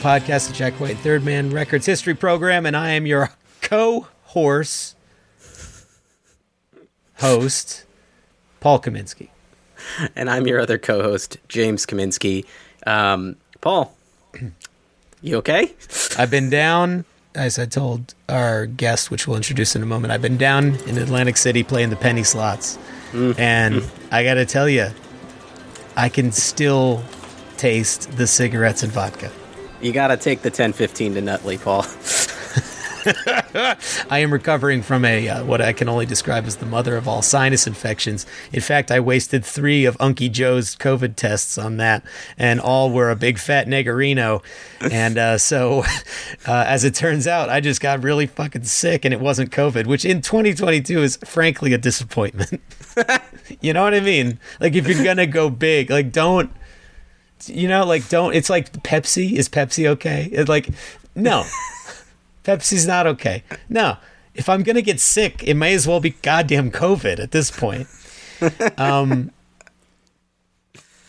Podcast, the Jack White Third Man Records History Program, and I am your co-horse host, Paul Kaminsky. and I'm your other co-host, James Kaminsky. Um, Paul, you okay? I've been down, as I told our guest, which we'll introduce in a moment. I've been down in Atlantic City playing the penny slots, and I got to tell you, I can still taste the cigarettes and vodka. You got to take the 1015 to Nutley, Paul. I am recovering from a uh, what I can only describe as the mother of all sinus infections. In fact, I wasted three of Unky Joe's COVID tests on that, and all were a big fat negarino. And uh, so, uh, as it turns out, I just got really fucking sick, and it wasn't COVID, which in 2022 is frankly a disappointment. you know what I mean? Like if you're gonna go big, like don't. You know, like don't. It's like Pepsi. Is Pepsi okay? It's like no. Pepsi's not okay. No, if I'm gonna get sick, it may as well be goddamn COVID at this point. Um,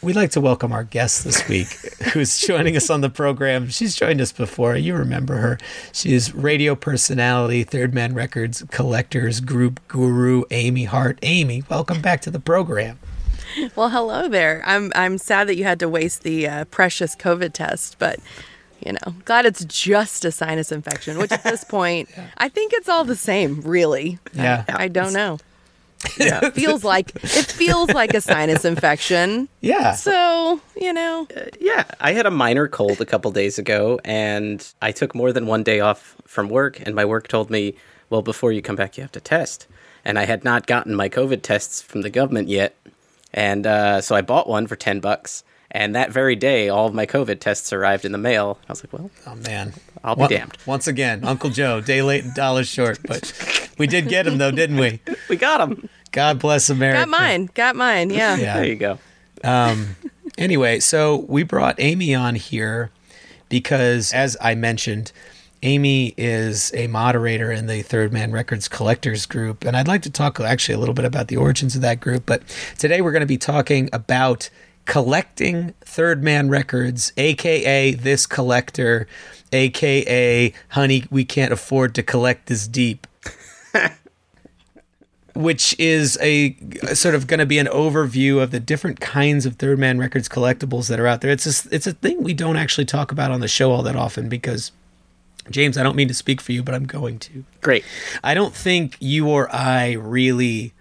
we'd like to welcome our guest this week, who's joining us on the program. She's joined us before. You remember her. She is radio personality, Third Man Records collectors group guru, Amy Hart. Amy, welcome back to the program. Well, hello there. I'm I'm sad that you had to waste the uh, precious COVID test, but you know, glad it's just a sinus infection. Which at this point, I think it's all the same. Really, Yeah. I, I don't know. Yeah, it feels like it feels like a sinus infection. Yeah. So you know, Yeah, I had a minor cold a couple days ago, and I took more than one day off from work, and my work told me, well, before you come back, you have to test. and I had not gotten my COVID tests from the government yet, and uh, so I bought one for ten bucks. And that very day, all of my COVID tests arrived in the mail. I was like, "Well, Oh man, I'll be On- damned." Once again, Uncle Joe, day late and dollar short, but we did get him though, didn't we? we got them. God bless America. Got mine. Got mine. Yeah. Yeah. There you go. Anyway, so we brought Amy on here because, as I mentioned, Amy is a moderator in the Third Man Records Collectors Group. And I'd like to talk actually a little bit about the origins of that group. But today we're going to be talking about collecting Third Man Records, aka this collector, aka honey, we can't afford to collect this deep which is a sort of going to be an overview of the different kinds of Third Man Records collectibles that are out there. It's a, it's a thing we don't actually talk about on the show all that often because James, I don't mean to speak for you, but I'm going to. Great. I don't think you or I really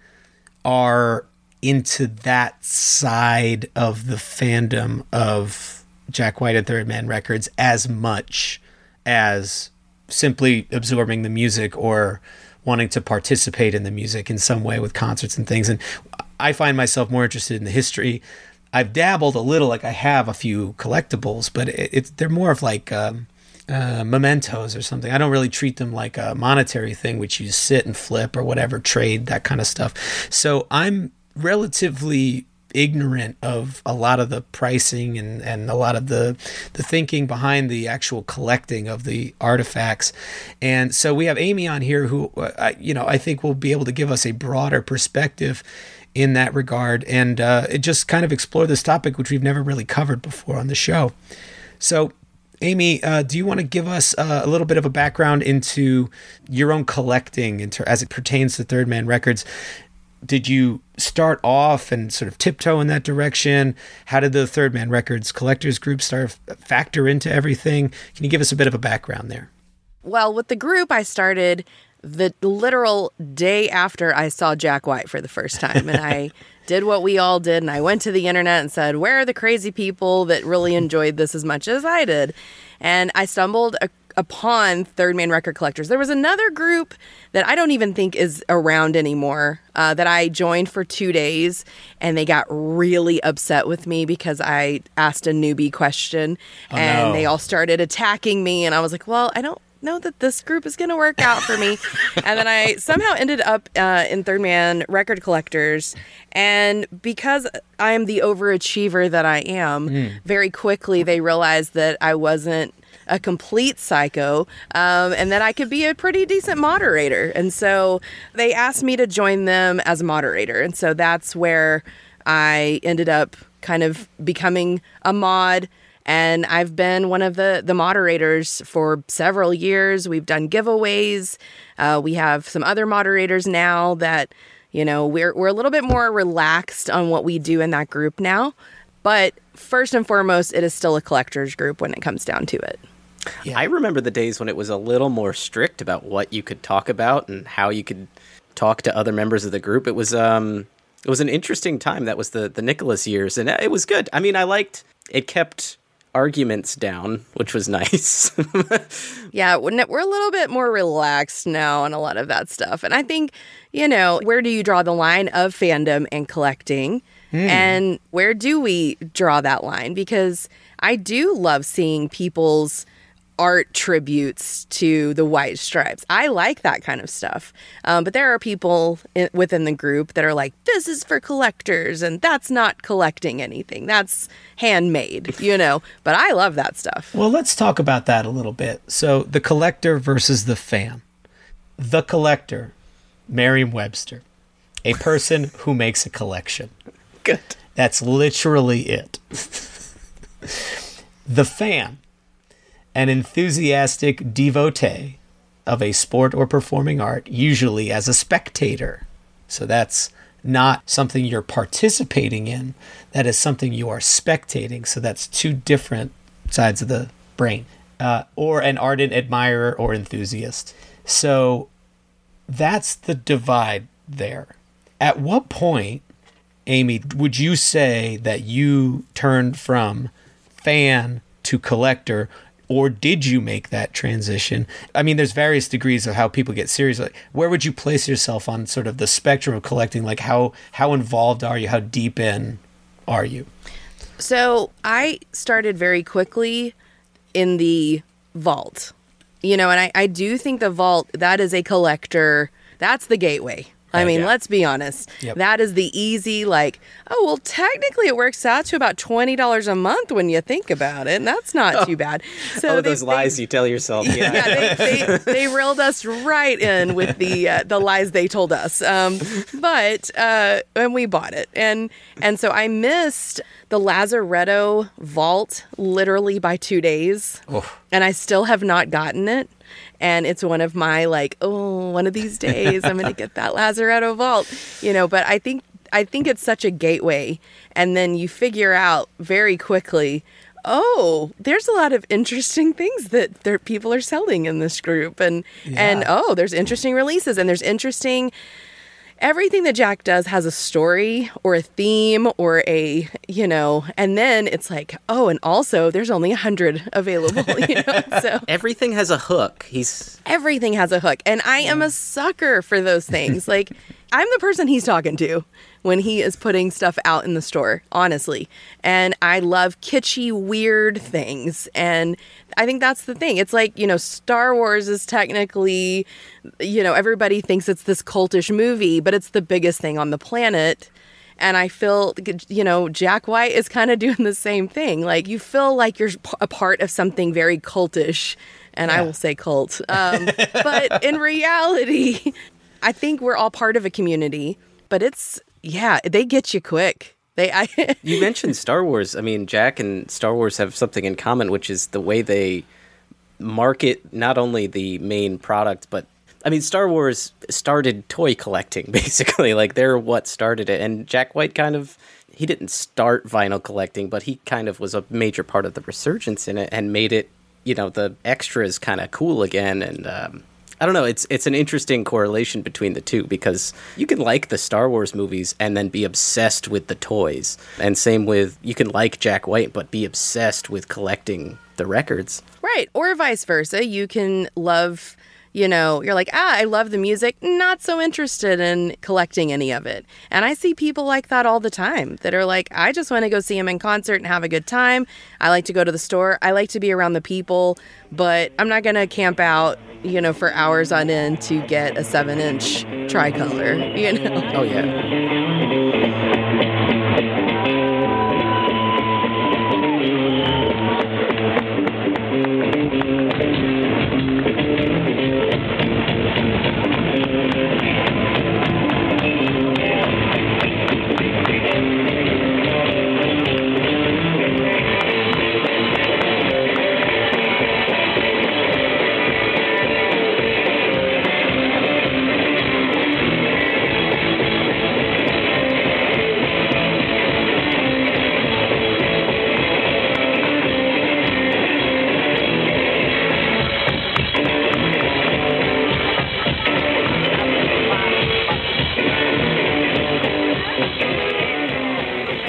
are into that side of the fandom of Jack White and Third Man Records as much as simply absorbing the music or wanting to participate in the music in some way with concerts and things. And I find myself more interested in the history. I've dabbled a little, like I have a few collectibles, but it, it's they're more of like um, uh, mementos or something. I don't really treat them like a monetary thing, which you sit and flip or whatever, trade that kind of stuff. So I'm relatively ignorant of a lot of the pricing and, and a lot of the the thinking behind the actual collecting of the artifacts. And so we have Amy on here who uh, I, you know I think will be able to give us a broader perspective in that regard and uh, it just kind of explore this topic which we've never really covered before on the show. So Amy, uh, do you want to give us uh, a little bit of a background into your own collecting inter- as it pertains to Third Man Records? Did you start off and sort of tiptoe in that direction? How did the Third Man Records collectors group start factor into everything? Can you give us a bit of a background there? Well, with the group, I started the literal day after I saw Jack White for the first time. And I did what we all did. And I went to the internet and said, Where are the crazy people that really enjoyed this as much as I did? And I stumbled a- upon Third Man Record Collectors. There was another group that I don't even think is around anymore uh, that I joined for two days. And they got really upset with me because I asked a newbie question. and no. they all started attacking me. And I was like, Well, I don't know that this group is going to work out for me. and then I somehow ended up uh, in Third Man Record Collectors. And because I am the overachiever that I am, very quickly they realized that I wasn't a complete psycho um, and that I could be a pretty decent moderator. And so they asked me to join them as a moderator. And so that's where I ended up kind of becoming a mod and I've been one of the the moderators for several years. We've done giveaways. Uh, we have some other moderators now that you know we're we're a little bit more relaxed on what we do in that group now. But first and foremost, it is still a collectors group when it comes down to it. Yeah. I remember the days when it was a little more strict about what you could talk about and how you could talk to other members of the group. It was um it was an interesting time. That was the the Nicholas years, and it was good. I mean, I liked it. Kept arguments down, which was nice. Yeah, wouldn't it- we're a little bit more relaxed now on a lot of that stuff. And I think, you know, where do you draw the line of fandom and collecting? Hmm. And where do we draw that line? Because I do love seeing people's art tributes to the white stripes. I like that kind of stuff. Um, but there are people in, within the group that are like, this is for collectors and that's not collecting anything. That's handmade, you know? But I love that stuff. Well, let's talk about that a little bit. So, the collector versus the fan. The collector, Merriam Webster, a person who makes a collection. good. That's literally it. the fan, an enthusiastic devotee of a sport or performing art, usually as a spectator. So that's not something you're participating in, that is something you are spectating. So that's two different sides of the brain. Uh, or an ardent admirer or enthusiast. So that's the divide there. At what point Amy, would you say that you turned from fan to collector, or did you make that transition? I mean, there's various degrees of how people get serious. Like, where would you place yourself on sort of the spectrum of collecting? Like, how how involved are you? How deep in are you? So I started very quickly in the vault, you know, and I, I do think the vault that is a collector. That's the gateway. I Oh, mean, yeah. let's be honest. Yep. That is the easy, like, oh, well, technically it works out to about $20 a month when you think about it. And that's not too bad. So oh, they- those they- lies you tell yourself. Yeah. yeah, they, they, they reeled us right in with the uh, the lies they told us. Um, but uh, and we bought it, and and so I missed the Lazaretto vault literally by two days, and I still have not gotten it. And it's one of my like, oh, one of these days I'm gonna get that Lazaretto vault, you know. But I think I think it's such a gateway, and then you figure out very quickly oh, there's a lot of interesting things that there, people are selling in this group, and and oh, there's interesting releases, and there's interesting. Everything that Jack does has a story or a theme or a, you know, and then it's like, oh, and also there's only a hundred available, you know. So Everything has a hook. He's everything has a hook and i am a sucker for those things like i'm the person he's talking to when he is putting stuff out in the store honestly. And i love kitschy weird things. And i think that's the thing. It's like you know star wars is technically you know everybody thinks it's this cultish movie but it's the biggest thing on the planet. And I feel, you know, Jack White is kind of doing the same thing. Like you feel like you're a part of something very cultish, and I will say cult. Um, but in reality, I think we're all part of a community. But it's yeah, they get you quick. They I You mentioned Star Wars. I mean, Jack and Star Wars have something in common, which is the way they market not only the main product, but I mean, Star Wars started toy collecting basically. Like they're what started it, and Jack White kind of he didn't start vinyl collecting, but he kind of was a major part of the resurgence in it and made it, you know, the extras kind of cool again. And um, I don't know, it's it's an interesting correlation between the two because you can like the Star Wars movies and then be obsessed with the toys, and same with you can like Jack White but be obsessed with collecting the records. right or vice versa. You can love. You know, you're like, ah, I love the music, not so interested in collecting any of it. And I see people like that all the time that are like, I just want to go see him in concert and have a good time. I like to go to the store. I like to be around the people, but I'm not going to camp out, you know, for hours on end to get a seven inch tricolor, you know? Oh yeah.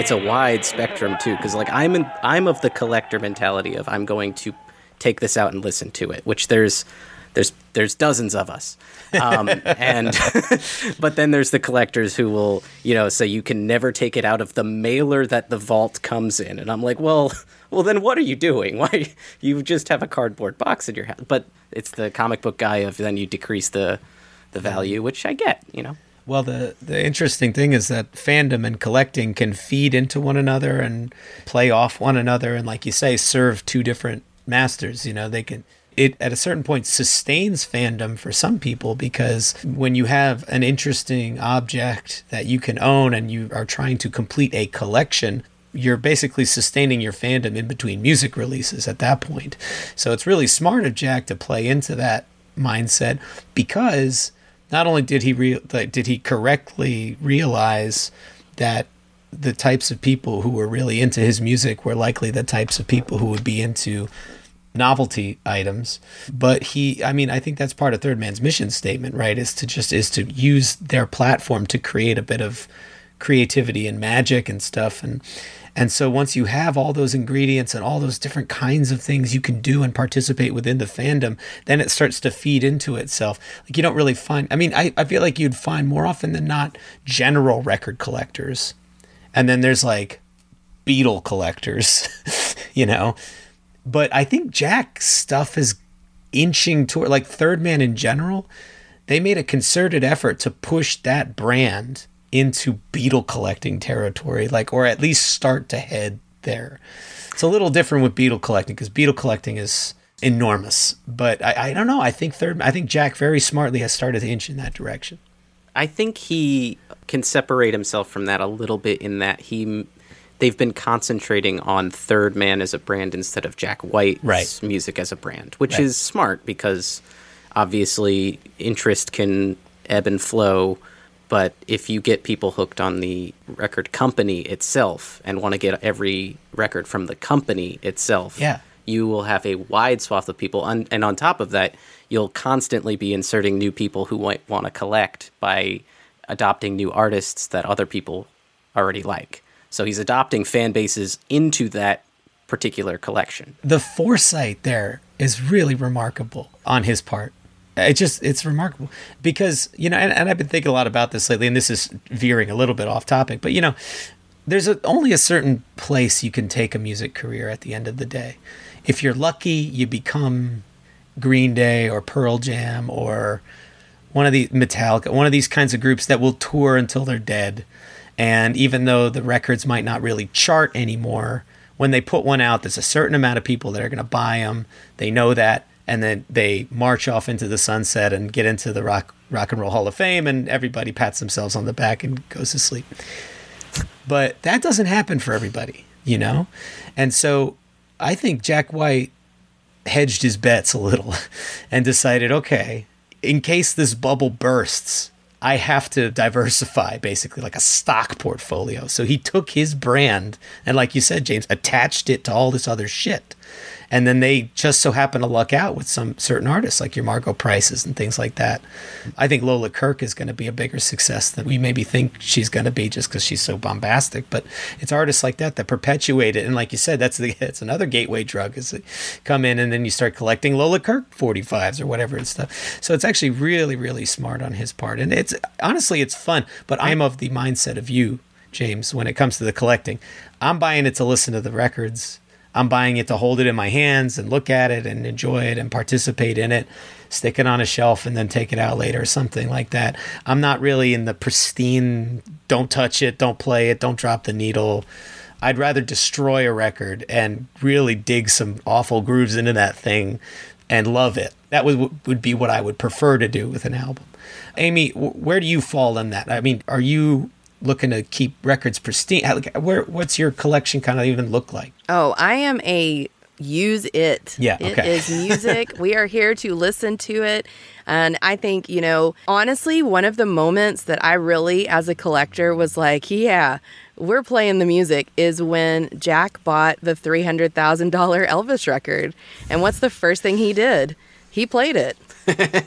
It's a wide spectrum too because like i'm in, i'm of the collector mentality of i'm going to take this out and listen to it which there's there's there's dozens of us. Um, and but then there's the collectors who will you know say you can never take it out of the mailer that the vault comes in. And i'm like well well then what are you doing? Why you just have a cardboard box in your house but it's the comic book guy of then you decrease the the value which i get you know Well, the the interesting thing is that fandom and collecting can feed into one another and play off one another, and like you say, serve two different masters. You know, they can. It at a certain point sustains fandom for some people because when you have an interesting object that you can own and you are trying to complete a collection, you're basically sustaining your fandom in between music releases at that point. So it's really smart of Jack to play into that mindset because not only did he re- like, did he correctly realize that the types of people who were really into his music were likely the types of people who would be into novelty items. But he i mean i think that's part of third man's mission statement right is to just is to use their platform to create a bit of creativity and magic and stuff. And and so once you have all those ingredients and all those different kinds of things you can do and participate within the fandom, then it starts to feed into itself. Like you don't really find I mean, I, I feel like you'd find more often than not general record collectors. And then there's like Beatle collectors, you know. But I think Jack's stuff is inching toward like Third Man in general. They made a concerted effort to push that brand into Beatle collecting territory, like, or at least start to head there. It's a little different with Beatle collecting because Beatle collecting is enormous. But I, I don't know. I think third. I think Jack very smartly has started to inch in that direction. I think he can separate himself from that a little bit in that he they've been concentrating on Third Man as a brand instead of Jack White's Right. music as a brand, which Right. is smart because obviously interest can ebb and flow. But if you get people hooked on the record company itself and want to get every record from the company itself, Yeah. you will have a wide swath of people. And, and on top of that, you'll constantly be inserting new people who might want to collect by adopting new artists that other people already like. So he's adopting fan bases into that particular collection. the foresight there is really remarkable on his part. It just it's remarkable because you know, and, and I've been thinking a lot about this lately, and this is veering a little bit off topic, but you know, there's a, only a certain place you can take a music career at the end of the day. If you're lucky, you become Green Day or Pearl Jam or one of the Metallica, one of these kinds of groups that will tour until they're dead. And even though the records might not really chart anymore, when they put one out, there's a certain amount of people that are going to buy them. They know that, and then they march off into the sunset and get into the rock rock and roll Hall of Fame, and everybody pats themselves on the back and goes to sleep. But that doesn't happen for everybody, you know? And so I think Jack White hedged his bets a little and decided, okay, in case this bubble bursts, I have to diversify basically like a stock portfolio. So he took his brand and, like you said, James, attached it to all this other shit. And then they just so happen to luck out with some certain artists like your Margo Prices and things like that. I think Lola Kirke is going to be a bigger success than we maybe think she's going to be just because she's so bombastic. But it's artists like that that perpetuate it. And like you said, that's the it's another gateway drug is come in and then you start collecting Lola Kirke 45s or whatever and stuff. So it's actually really, really smart on his part. And it's honestly, it's fun. But I'm of the mindset of you, James, when it comes to the collecting. I'm buying it to listen to the records. I'm buying it to hold it in my hands and look at it and enjoy it and participate in it, stick it on a shelf and then take it out later or something like that. I'm not really in the pristine, don't touch it, don't play it, don't drop the needle. I'd rather destroy a record and really dig some awful grooves into that thing and love it. That would would be what I would prefer to do with an album. Amy, where do you fall in that? I mean, are you looking to keep records pristine? How- Where what's your collection kind of even look like? Oh, I am a use it. Yeah, It okay. is music. we are here to listen to it. And I think, you know, honestly, one of the moments that I really, as a collector, was like, yeah, we're playing the music is when Jack bought the $300,000 Elvis record. And what's the first thing he did? He played it.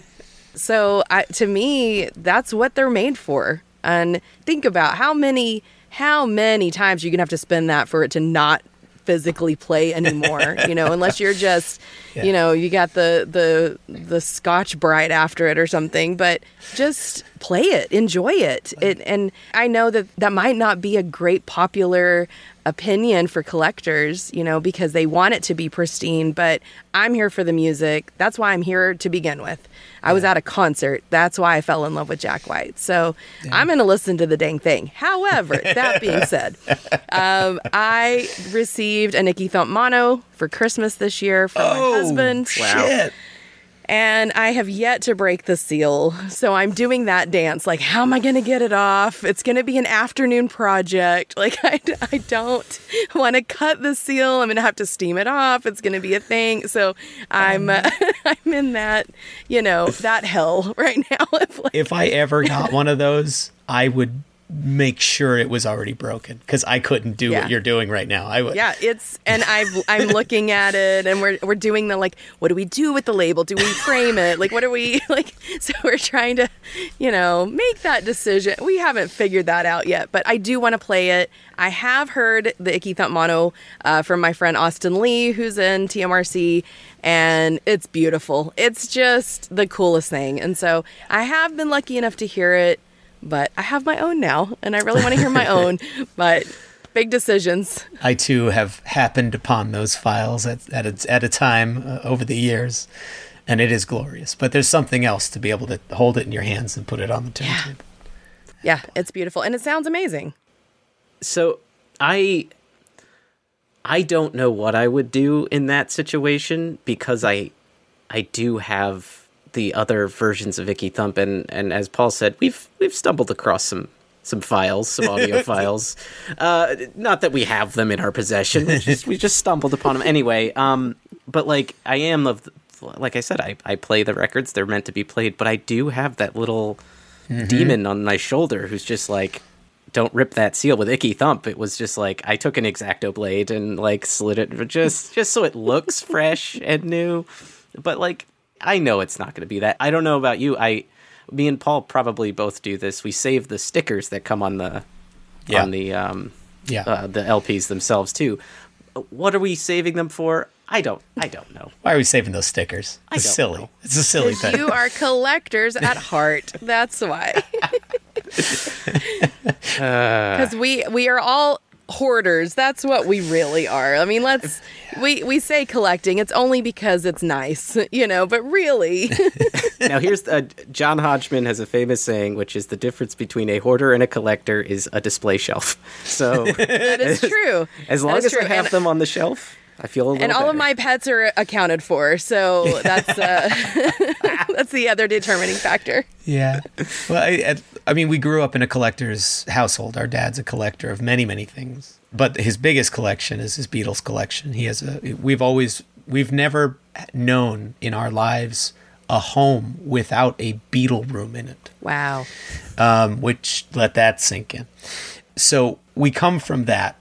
So I, to me, that's what they're made for. And think about how many how many times you're gonna have to spend that for it to not physically play anymore. you know, unless you're just, Yeah. you know, you got the the the Scotch Brite after it or something. But just play it, enjoy it. It and I know that that might not be a great popular opinion for collectors, you know, because they want it to be pristine, but I'm here for the music. That's why I'm here to begin with. I was at a concert. That's why I fell in love with Jack White. So I'm going to listen to the dang thing. However, that being said, um, I received an Icky Thump mono for Christmas this year from my husband. shit. And I have yet to break the seal. So I'm doing that dance. Like, how am I going to get it off? It's going to be an afternoon project. Like, I, I don't want to cut the seal. I'm going to have to steam it off. It's going to be a thing. So I'm, uh, I'm in that, you know, that hell right now. Like, If I ever got one of those, I would make sure it was already broken because I couldn't do Yeah. what you're doing right now. I would. Yeah, it's and I've I'm looking at it and we're we're doing the like what do we do with the label? Do we frame it? Like what are we like so we're trying to, you know, make that decision. We haven't figured that out yet, but I do want to play it. I have heard the Icky Thump mono uh, from my friend Austin Lee who's in TMRC and it's beautiful. It's just the coolest thing. And so I have been lucky enough to hear it, but I have my own now and I really want to hear my own, but big decisions. I too have happened upon those files at at a, at a time uh, over the years, and it is glorious. But there's something else to be able to hold it in your hands and put it on the turntable. Yeah, it's beautiful and it sounds amazing. So I I don't know what I would do in that situation because I I do have the other versions of Icky Thump and and as Paul said, we've we've stumbled across some some files, some audio files. Uh, not that we have them in our possession. We just, we just stumbled upon them anyway. Um, but like I am of, like I said, I I play the records. They're meant to be played. But I do have that little demon on my shoulder who's just like, don't rip that seal with icky thump. It was just like I took an exacto blade and like slid it just just so it looks fresh and new. But like I know it's not going to be that. I don't know about you. I me and Paul probably both do this. We save the stickers that come on the Yeah. on the um Yeah. uh, the LPs themselves too. What are we saving them for? I don't I don't know. Why are we saving those stickers? It's don't silly. know. It's a silly thing. you are collectors at heart. That's why. Because we we are all hoarders. That's what we really are. I mean, let's we we say collecting. It's only because it's nice, you know. But really, now here's uh, John Hodgman has a famous saying, which is the difference between a hoarder and a collector is a display shelf. So that is true. as long as true. I have and, them on the shelf, I feel a little and all of my pets are accounted for. So that's uh, that's the other determining factor. Yeah. Well, I, I- mean, we grew up in a collector's household. Our dad's a collector of many, many things, but his biggest collection is his Beatles collection. He has a. We've always, we've never known in our lives a home without a Beatle room in it. Wow. um, which let that sink in. So we come from that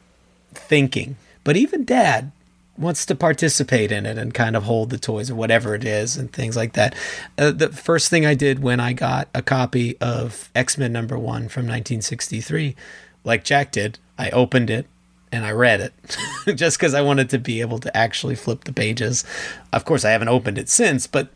thinking, but even dad wants to participate in it and kind of hold the toys or whatever it is and things like that. Uh, the first thing I did when I got a copy of X Men number one from 1963, like Jack did, I opened it and I read it just because I wanted to be able to actually flip the pages. Of course, I haven't opened it since, but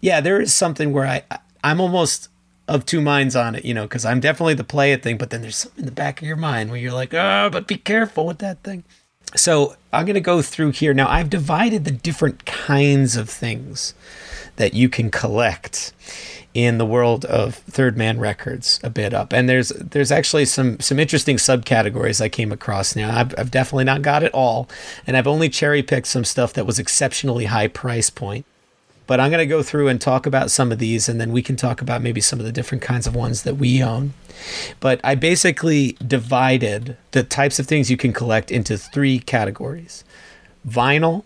yeah, there is something where I I'm almost of two minds on it, you know, because I'm definitely the play it thing, but then there's something in the back of your mind where you're like, oh, but be careful with that thing. So I'm going to go through here. Now, I've divided the different kinds of things that you can collect in the world of third man records a bit up. And there's there's actually some some interesting subcategories i came across. Now I've, I've definitely not got it all and i've only cherry picked some stuff that was exceptionally high price point but I'm going to go through and talk about some of these, and then we can talk about maybe some of the different kinds of ones that we own. But I basically divided the types of things you can collect into three categories vinyl,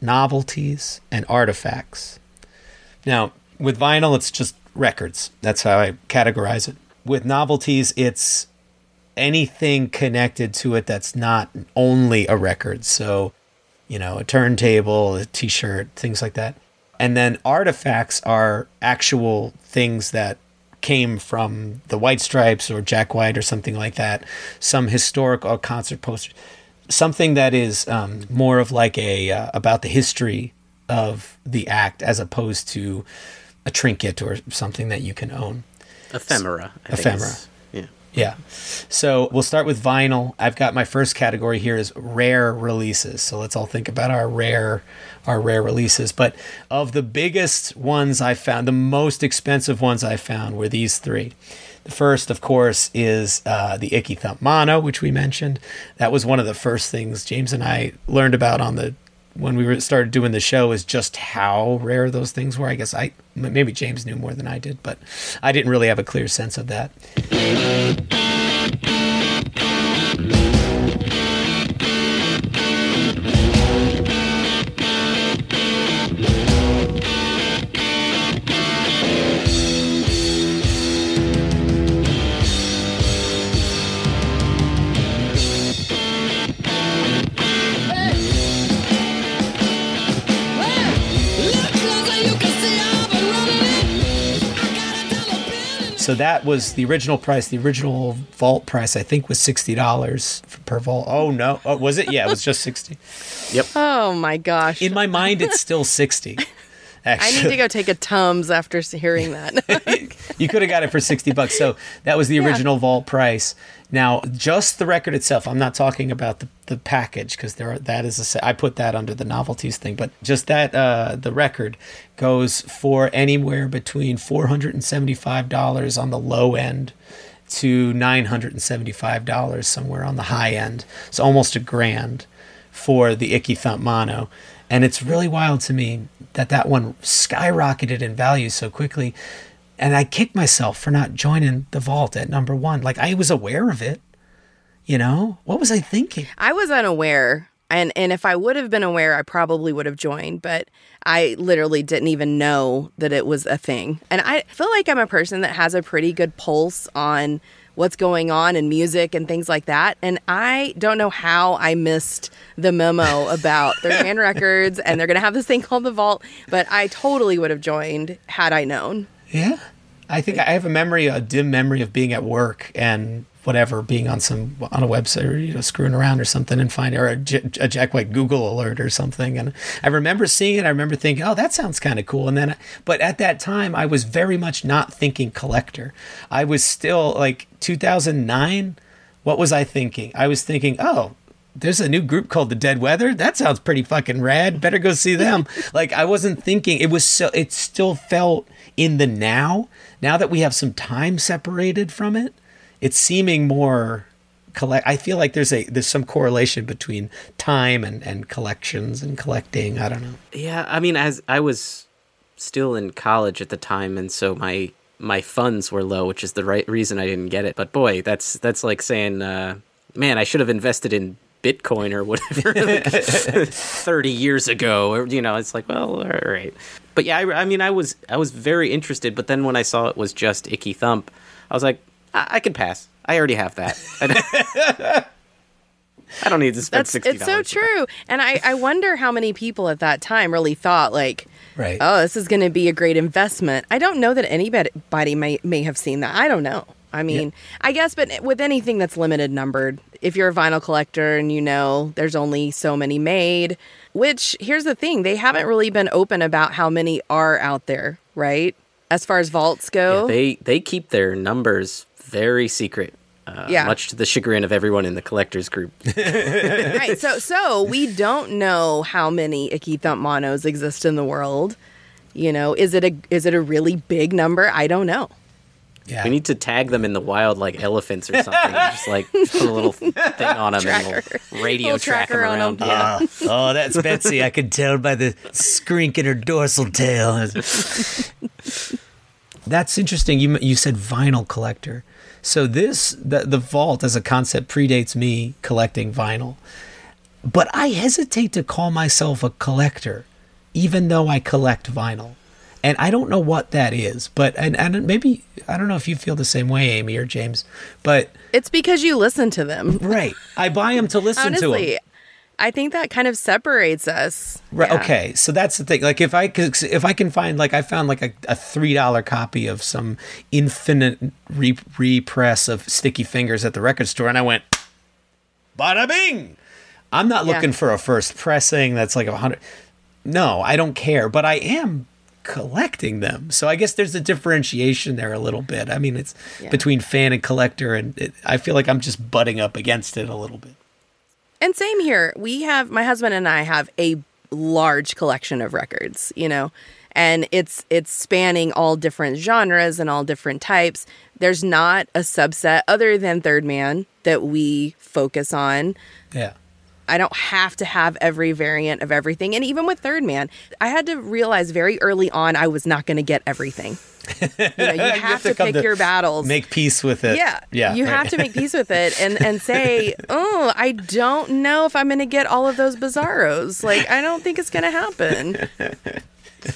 novelties, and artifacts. Now, with vinyl, it's just records. That's how I categorize it. With novelties, it's anything connected to it that's not only a record. So, you know, a turntable, a t shirt, things like that. And then artifacts are actual things that came from the White Stripes or Jack White or something like that. Some historical concert poster, something that is um, more of like a uh, about the history of the act as opposed to a trinket or something that you can own. ephemera. Ephemera. Yeah. So we'll start with vinyl. I've got my first category here is rare releases. So let's all think about our rare our rare releases. But of the biggest ones I found, the most expensive ones I found were these three. The first, of course, is uh, the Icky Thump Mono, which we mentioned. That was one of the first things James and I learned about on the when we started doing the show is just how rare those things were. I guess I maybe James knew more than I did, but I didn't really have a clear sense of that. So that was the original price. The original vault price, I think, was sixty dollars per vault. Oh no, oh, was it? Yeah, it was just sixty. Yep. Oh my gosh. In my mind, it's still sixty. I need to go take a Tums after hearing that. you could have got it for 60 bucks. So that was the original vault price. Now, just the record itself, I'm not talking about the, the package because there are, that is a I put that under the novelties thing, but just that uh, the record goes for anywhere between $475 on the low end to $975 somewhere on the high end. It's almost a grand for the Icky Thump Mono. And it's really wild to me that that one skyrocketed in value so quickly. And I kicked myself for not joining the vault at number one. Like I was aware of it. You know, what was I thinking? I was unaware. And and if I would have been aware, I probably would have joined, but I literally didn't even know that it was a thing. And I feel like I'm a person that has a pretty good pulse on what's going on in music and things like that. And I don't know how I missed the memo about Third Man Records and they're going to have this thing called The Vault, but I totally would have joined had I known. Yeah. I think I have a memory, a dim memory of being at work and whatever, being on some on a website or you know screwing around or something and finding or a, a Jack White Google alert or something. And I remember seeing it. I remember thinking, oh, that sounds kind of cool. And then, but at that time, I was very much not thinking collector. I was still like 2009. What was I thinking? I was thinking, oh, there's a new group called the Dead Weather. That sounds pretty fucking rad. Better go see them. like I wasn't thinking it was so it still felt in the now. Now that we have some time separated from it, it's seeming more collect I feel like there's a there's some correlation between time and and collections and collecting. I don't know. Yeah, I mean, as I was still in college at the time, and so my my funds were low, which is the right reason I didn't get it. But boy, that's that's like saying, uh, man, I should have invested in Bitcoin or whatever like, thirty years ago. Or you know, it's like, well, all right. But yeah, I, I mean, I was I was very interested, but then when I saw it was just Icky Thump, I was like, I, I can pass. I already have that. I don't need to spend That's sixty it's so true. And I, I wonder how many people at that time really thought like Right. oh, this is going to be a great investment. I don't know that anybody may may have seen that. I don't know. I mean, I guess, but with anything that's limited numbered, if you're a vinyl collector and you know there's only so many made, which here's the thing, they haven't really been open about how many are out there, right? As far as vaults go. They they keep their numbers very secret. Uh, Yeah. Much to the chagrin of everyone in the collectors group. right. So so we don't know how many Icky Thump monos exist in the world. You know, is it a is it a really big number? I don't know. Yeah. We need to tag them in the wild like elephants or something. just like put a little thing on them and Tracker. we'll radio Little track them tracker on 'em. around. Yeah. oh, that's Betsy. I can tell by the scrink in her dorsal tail. That's interesting. You you said vinyl collector. So this the the vault as a concept predates me collecting vinyl. But I hesitate to call myself a collector even though I collect vinyl. And I don't know what that is, but and, and maybe I don't know if you feel the same way, Amy or James, but It's because you listen to them. right, I buy them to listen to them. I think that kind of separates us. Right. Yeah. Okay. So that's the thing. Like if I could, if I can find like I found like a, a three dollar copy of some infinite re- repress of Sticky Fingers at the record store, and I went, bada bing. I'm not Yeah. looking for a first pressing that's like a hundred. No, I don't care. But I am collecting them. So I guess there's a differentiation there a little bit. I mean, it's Yeah. between fan and collector, and it, I feel like I'm just butting up against it a little bit. And same here. We have my husband and I have a large collection of records, you know. And it's it's spanning all different genres and all different types. There's not a subset other than Third Man that we focus on. Yeah. I don't have to have every variant of everything. And even with Third Man, I had to realize very early on I was not going to get everything. You, know, you have, to, come pick your battles. Make peace with it. Yeah, Yeah. You right. have to make peace with it and and say, oh, I don't know if I'm going to get all of those bizarros. Like, I don't think it's going to happen.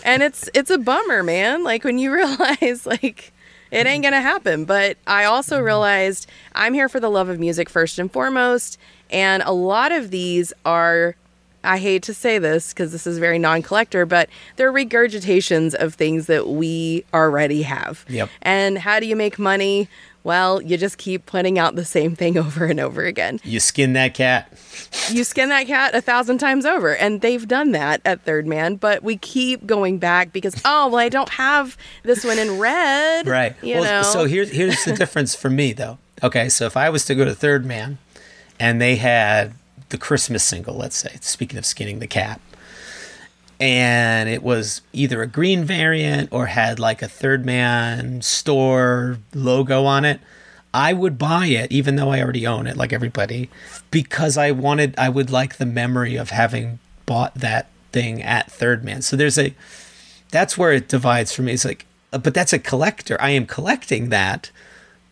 and it's it's a bummer, man. Like when you realize like it ain't going to happen. But I also mm-hmm. realized I'm here for the love of music first and foremost, and a lot of these are I hate to say this because this is very non collector, but they're regurgitations of things that we already have. Yep. And how do you make money? Well, you just keep putting out the same thing over and over again. You skin that cat. You skin that cat a thousand times over, and they've done that at Third Man, but we keep going back because, oh, well, I don't have this one in red. Right. You well, know? so here's here's the difference for me though. Okay, so if I was to go to Third Man, and they had the Christmas single, let's say, speaking of skinning the cat, and it was either a green variant or had like a Third Man store logo on it. I would buy it, even though I already own it, like everybody, because I wanted, I would like the memory of having bought that thing at Third Man. So there's a, that's where it divides for me. It's like, uh, but that's a collector. I am collecting that,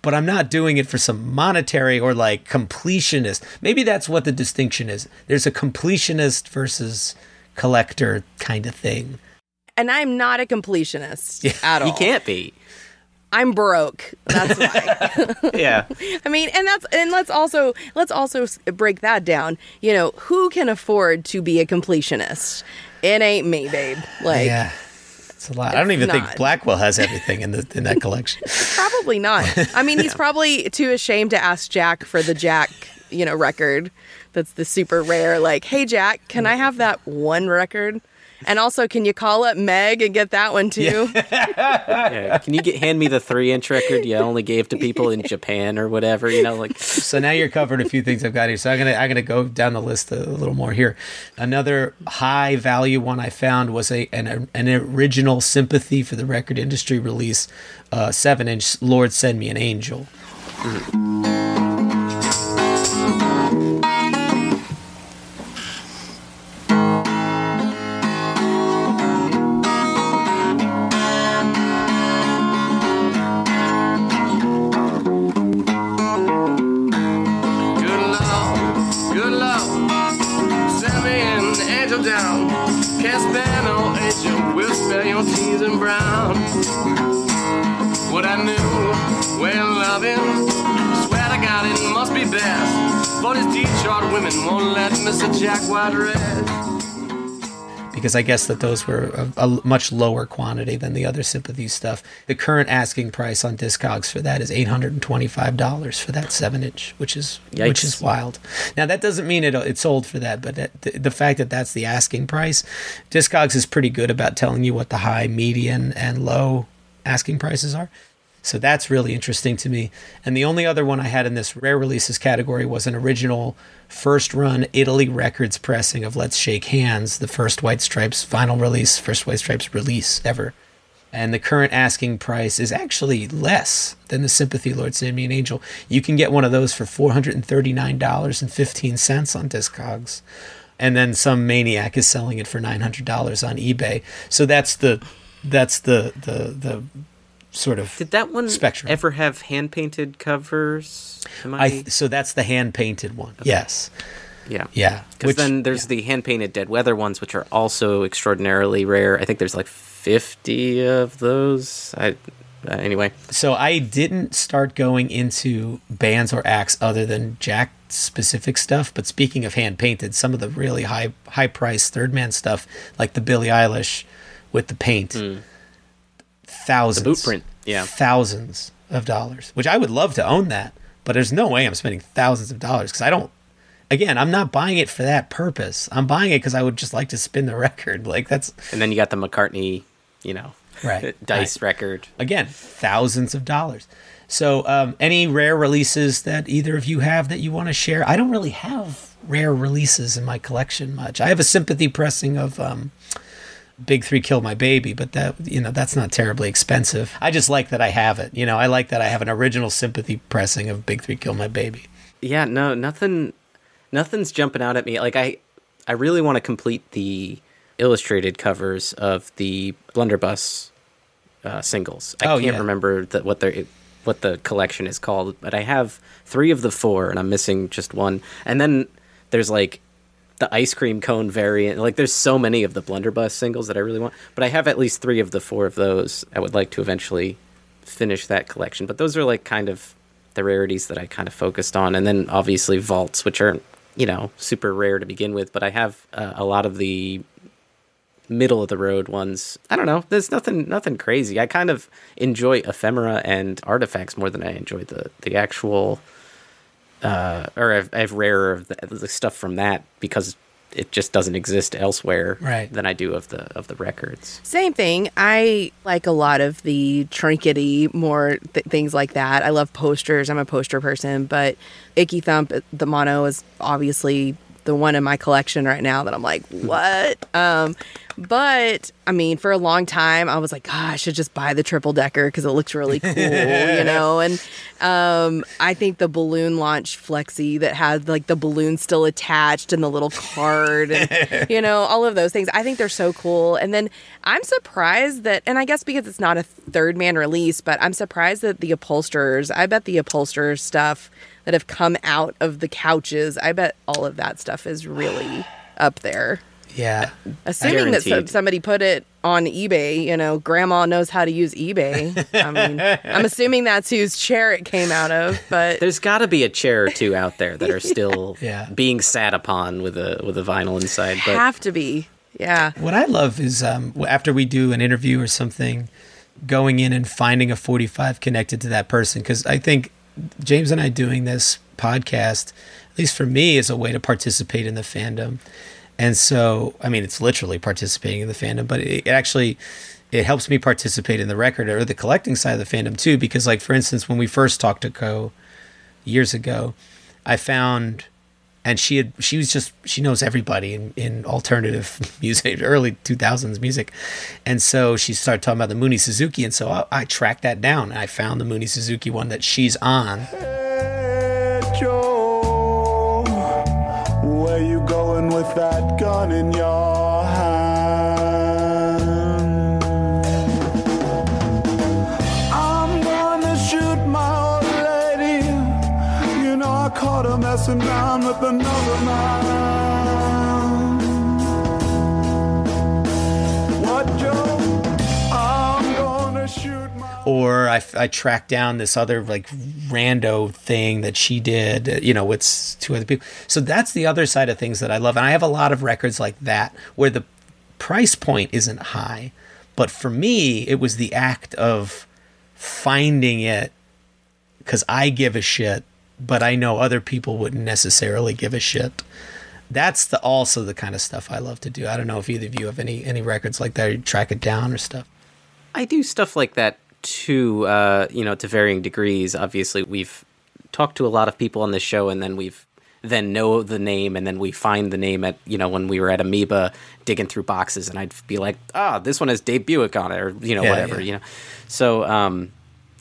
but I'm not doing it for some monetary or like completionist. Maybe that's what the distinction is. There's a completionist versus collector kind of thing. and I'm not a completionist at all. He can't be. I'm broke. That's why. Yeah. I mean, and that's and let's also let's also break that down. You know, who can afford to be a completionist? It ain't me, babe. Like yeah, it's a lot. I don't even think. Blackwell has everything in the in that collection. probably not. I mean, he's probably too ashamed to ask Jack for the Jack, you know, record. That's the super rare. Like, hey Jack, can I have that one record? And also, can you call up Meg and get that one too? yeah. Can you get hand me the three inch record you only gave to people in Japan or whatever? You know, like so now you're covering a few things I've got here. So I'm gonna I'm gonna go down the list a little more here. Another high value one I found was a an, an original sympathy for the record industry release, uh, seven inch Lord Send Me an Angel. Good What I knew, well loving, swear to God it must be best. For these Detroit women won't let Mr. Jack White rest. Because I guess that those were a, a much lower quantity than the other sympathy stuff. The current asking price on Discogs for that is eight hundred and twenty-five dollars for that seven inch, which is which is wild. Now that doesn't mean it it sold for that, but that, the, the fact that that's the asking price, Discogs is pretty good about telling you what the high, median, and low asking prices are. So that's really interesting to me. And the only other one I had in this rare releases category was an original first run Italy Records pressing of Let's Shake Hands, the first White Stripes vinyl release, first White Stripes release ever. And the current asking price is actually less than the Sympathy Lord Send Me an Angel. You can get one of those for $439.15 on Discogs. And then some maniac is selling it for $900 on eBay. So that's the that's the the the sort of did that one spectrum. ever have hand painted covers? I, I so that's the hand painted one. Yes. yeah. Yeah. Because then there's the hand painted dead weather ones, which are also extraordinarily rare. I think there's like 50 of those. I uh, anyway. so I didn't start going into bands or acts other than Jack specific stuff. But speaking of hand painted, some of the really high high price third man stuff, like the Billie Eilish with the paint, thousands. The boot print, yeah. thousands of dollars. Which I would love to own that, but there's no way I'm spending thousands of dollars because I don't. Again, I'm not buying it for that purpose. I'm buying it because I would just like to spin the record. Like that's And then you got the McCartney, you know, Right, dice record. again thousands of dollars so um, any rare releases that either of you have that you want to share i don't really have rare releases in my collection much i have a sympathy pressing of um, big three kill my baby but that you know that's not terribly expensive i just like that i have it you know i like that i have an original sympathy pressing of big three kill my baby Yeah, no, nothing nothing's jumping out at me. Like I I really want to complete the illustrated covers of the Blunderbuss uh, singles. I Oh, can't yeah. remember the, what the what the collection is called, but I have 3 of the 4 and I'm missing just one. And then there's like the ice cream cone variant. Like there's so many of the Blunderbuss singles that I really want, but I have at least 3 of the 4 of those. I would like to eventually finish that collection. But those are like kind of the rarities that I kind of focused on, and then obviously vaults, which are you know super rare to begin with, but I have uh, a lot of the middle of the road ones. I don't know. There's nothing nothing crazy. I kind of enjoy ephemera and artifacts more than I enjoy the the actual uh or I've, I've rarer of the, the stuff from that because it just doesn't exist elsewhere Right. than I do of the of the records. Same thing. I like a lot of the trinkety, more th- things like that. I love posters. I'm a poster person, but Icky Thump, the mono, is obviously the one in my collection right now that I'm like, what? um, but I mean, for a long time, I was like, God, I should just buy the triple decker because it looks really cool, you know. And um, I think the balloon launch flexi that had like the balloon still attached and the little card, and you know, all of those things. I think they're so cool. And then I'm surprised that, and I guess because it's not a third man release, but I'm surprised that the upholsterers. I bet the upholsterers stuff that have come out of the couches. I bet all of that stuff is really up there. Yeah. Assuming that some, somebody put it on eBay, you know, grandma knows how to use eBay. I mean, I'm assuming that's whose chair it came out of, but There's got to be a chair or two out there that are still Yeah. being sat upon with a with a vinyl inside. But have to be. Yeah. What I love is um, after we do an interview or something, going in and finding a 45 connected to that person. Because I think James and I doing this podcast, at least for me, is a way to participate in the fandom. And so, I mean, it's literally participating in the fandom, but it, it actually it helps me participate in the record or the collecting side of the fandom too. Because, like for instance, when we first talked to Co years ago, I found and she had she was just she knows everybody in, in alternative music early 2000s music. And so she started talking about the mooney suzuki. And so i, I tracked that down and i found the mooney suzuki one that she's on. Hey, Joe, where you going with that gun in your her with another man. What? I'm gonna shoot my. or I, I tracked down this other like rando thing that she did, uh, you know, with two other people. So that's the other side of things that I love. And I have a lot of records like that where the price point isn't high. But for me, it was the act of finding it because I give a shit, but I know other people wouldn't necessarily give a shit. That's the also the kind of stuff I love to do. I don't know if either of you have any any records like that, or you track it down or stuff. I do stuff like that too, uh, you know, to varying degrees. Obviously, we've talked to a lot of people on this show, and then we've then know the name, and then we find the name at you know when we were at Amoeba digging through boxes, and I'd be like, ah, this one has Dave Buick on it, or you know Yeah, whatever, yeah. you know. So, um,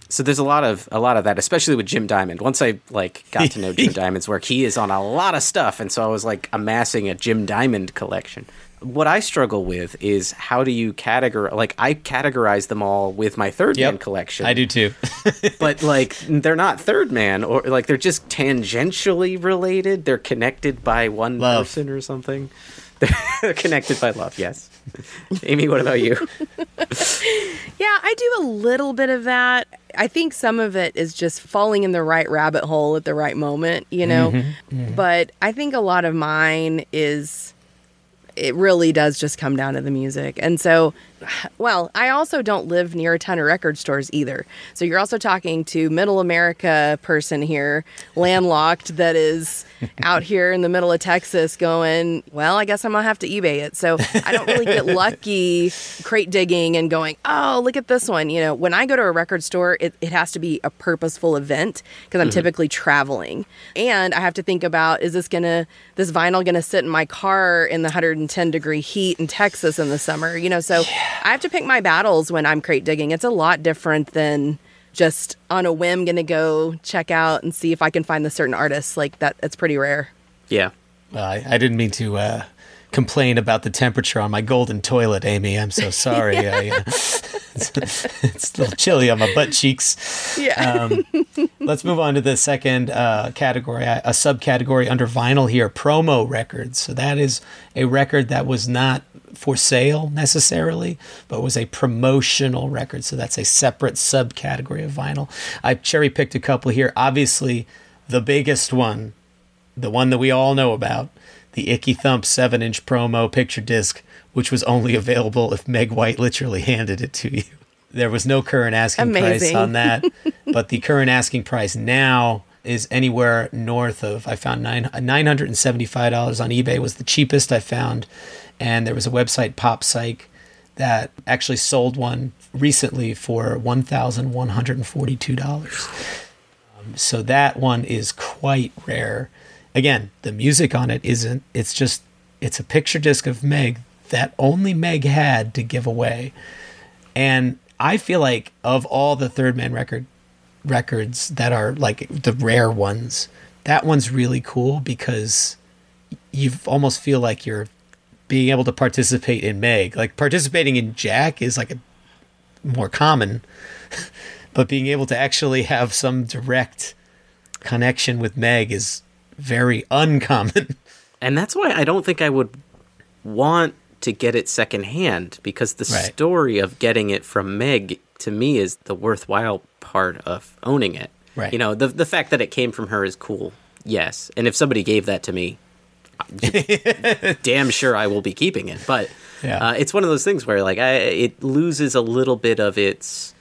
so there's a lot of a lot of that, especially with Jim Diamond. Once I like got to know Jim Diamond's work, he is on a lot of stuff, and so I was like amassing a Jim Diamond collection. What I struggle with is how do you categorize? Like I categorize them all with my third man collection. I do too. but like they're not third man, or like they're just tangentially related. They're connected by one Love. person or something. They're connected by love. Yes. Amy, what about you? Yeah, I do a little bit of that. I think some of it is just falling in the right rabbit hole at the right moment, you know. Mm-hmm. Mm-hmm. But I think a lot of mine is it really does just come down to the music. And so, well, I also don't live near a ton of record stores either. So you're also talking to middle America person here, landlocked that is out here in the middle of Texas going, well, I guess I'm going to have to eBay it. So I don't really get lucky crate digging and going, oh, look at this one. You know, when I go to a record store, it, it has to be a purposeful event because I'm mm-hmm. typically traveling. And I have to think about, is this going to, this vinyl going to sit in my car in the 110 degree heat in Texas in the summer? You know, so I have to pick my battles when I'm crate digging. It's a lot different than just on a whim going to go check out and see if I can find the certain artists. Like that, it's pretty rare. Yeah. Well, I, I didn't mean to uh, complain about the temperature on my golden toilet, Amy. I'm so sorry. I, uh, it's, it's a little chilly on my butt cheeks. Yeah. Um, let's move on to the second uh, category, a a subcategory under vinyl here promo records. So that is a record that was not for sale necessarily, but was a promotional record. So that's a separate subcategory of vinyl. I cherry picked a couple here. Obviously, the biggest one the one that we all know about, the Icky Thump 7 inch promo picture disc, which was only available if Meg White literally handed it to you. There was no current asking price on that, but the current asking price now is anywhere north of I found nine nine hundred and seventy five dollars on eBay was the cheapest I found, and there was a website Pop Psych that actually sold one recently for one thousand one hundred and forty two dollars. Um, so that one is quite rare. Again, the music on it isn't. It's just it's a picture disc of Meg that only Meg had to give away, and I feel like of all the Third Man record records that are like the rare ones, that one's really cool because you almost feel like you're being able to participate in Meg. Like participating in Jack is like a more common, but being able to actually have some direct connection with Meg is very uncommon. And that's why I don't think I would want to get it secondhand because the Right. story of getting it from Meg to me is the worthwhile part of owning it. Right. You know, the the fact that it came from her is cool. Yes. And if somebody gave that to me, damn sure I will be keeping it. But Yeah. uh, it's one of those things where like I it loses a little bit of its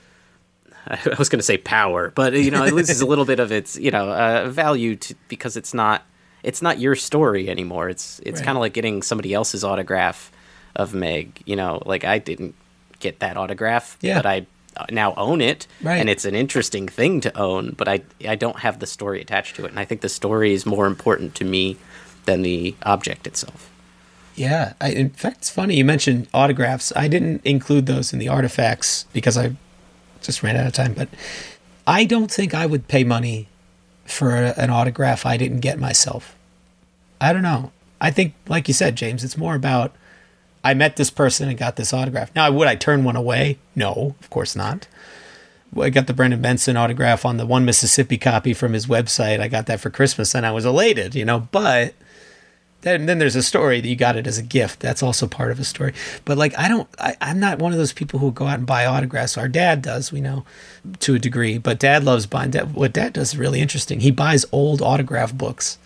I was going to say power, but you know, it loses a little bit of its, you know, uh, value to, because it's not it's not your story anymore. It's it's Right. kind of like getting somebody else's autograph of Meg, you know, like I didn't get that autograph, Yeah. but I uh, now own it Right. and it's an interesting thing to own, but I I don't have the story attached to it. And I think the story is more important to me than the object itself. Yeah, I, in fact, it's funny you mentioned autographs. I didn't include those in the artifacts because I just ran out of time. But I don't think I would pay money for a, an autograph I didn't get myself. I don't know. I think, like you said, James, it's more about I met this person and got this autograph. Now, would I turn one away? No, of course not. I got the Brendan Benson autograph on the one Mississippi copy from his website. I got that for Christmas and I was elated, you know, but then then there's a story that you got it as a gift. That's also part of a story. But like I don't I, I'm not one of those people who go out and buy autographs. Our dad does, we know, to a degree. But dad loves buying dad, what dad does is really interesting. He buys old autograph books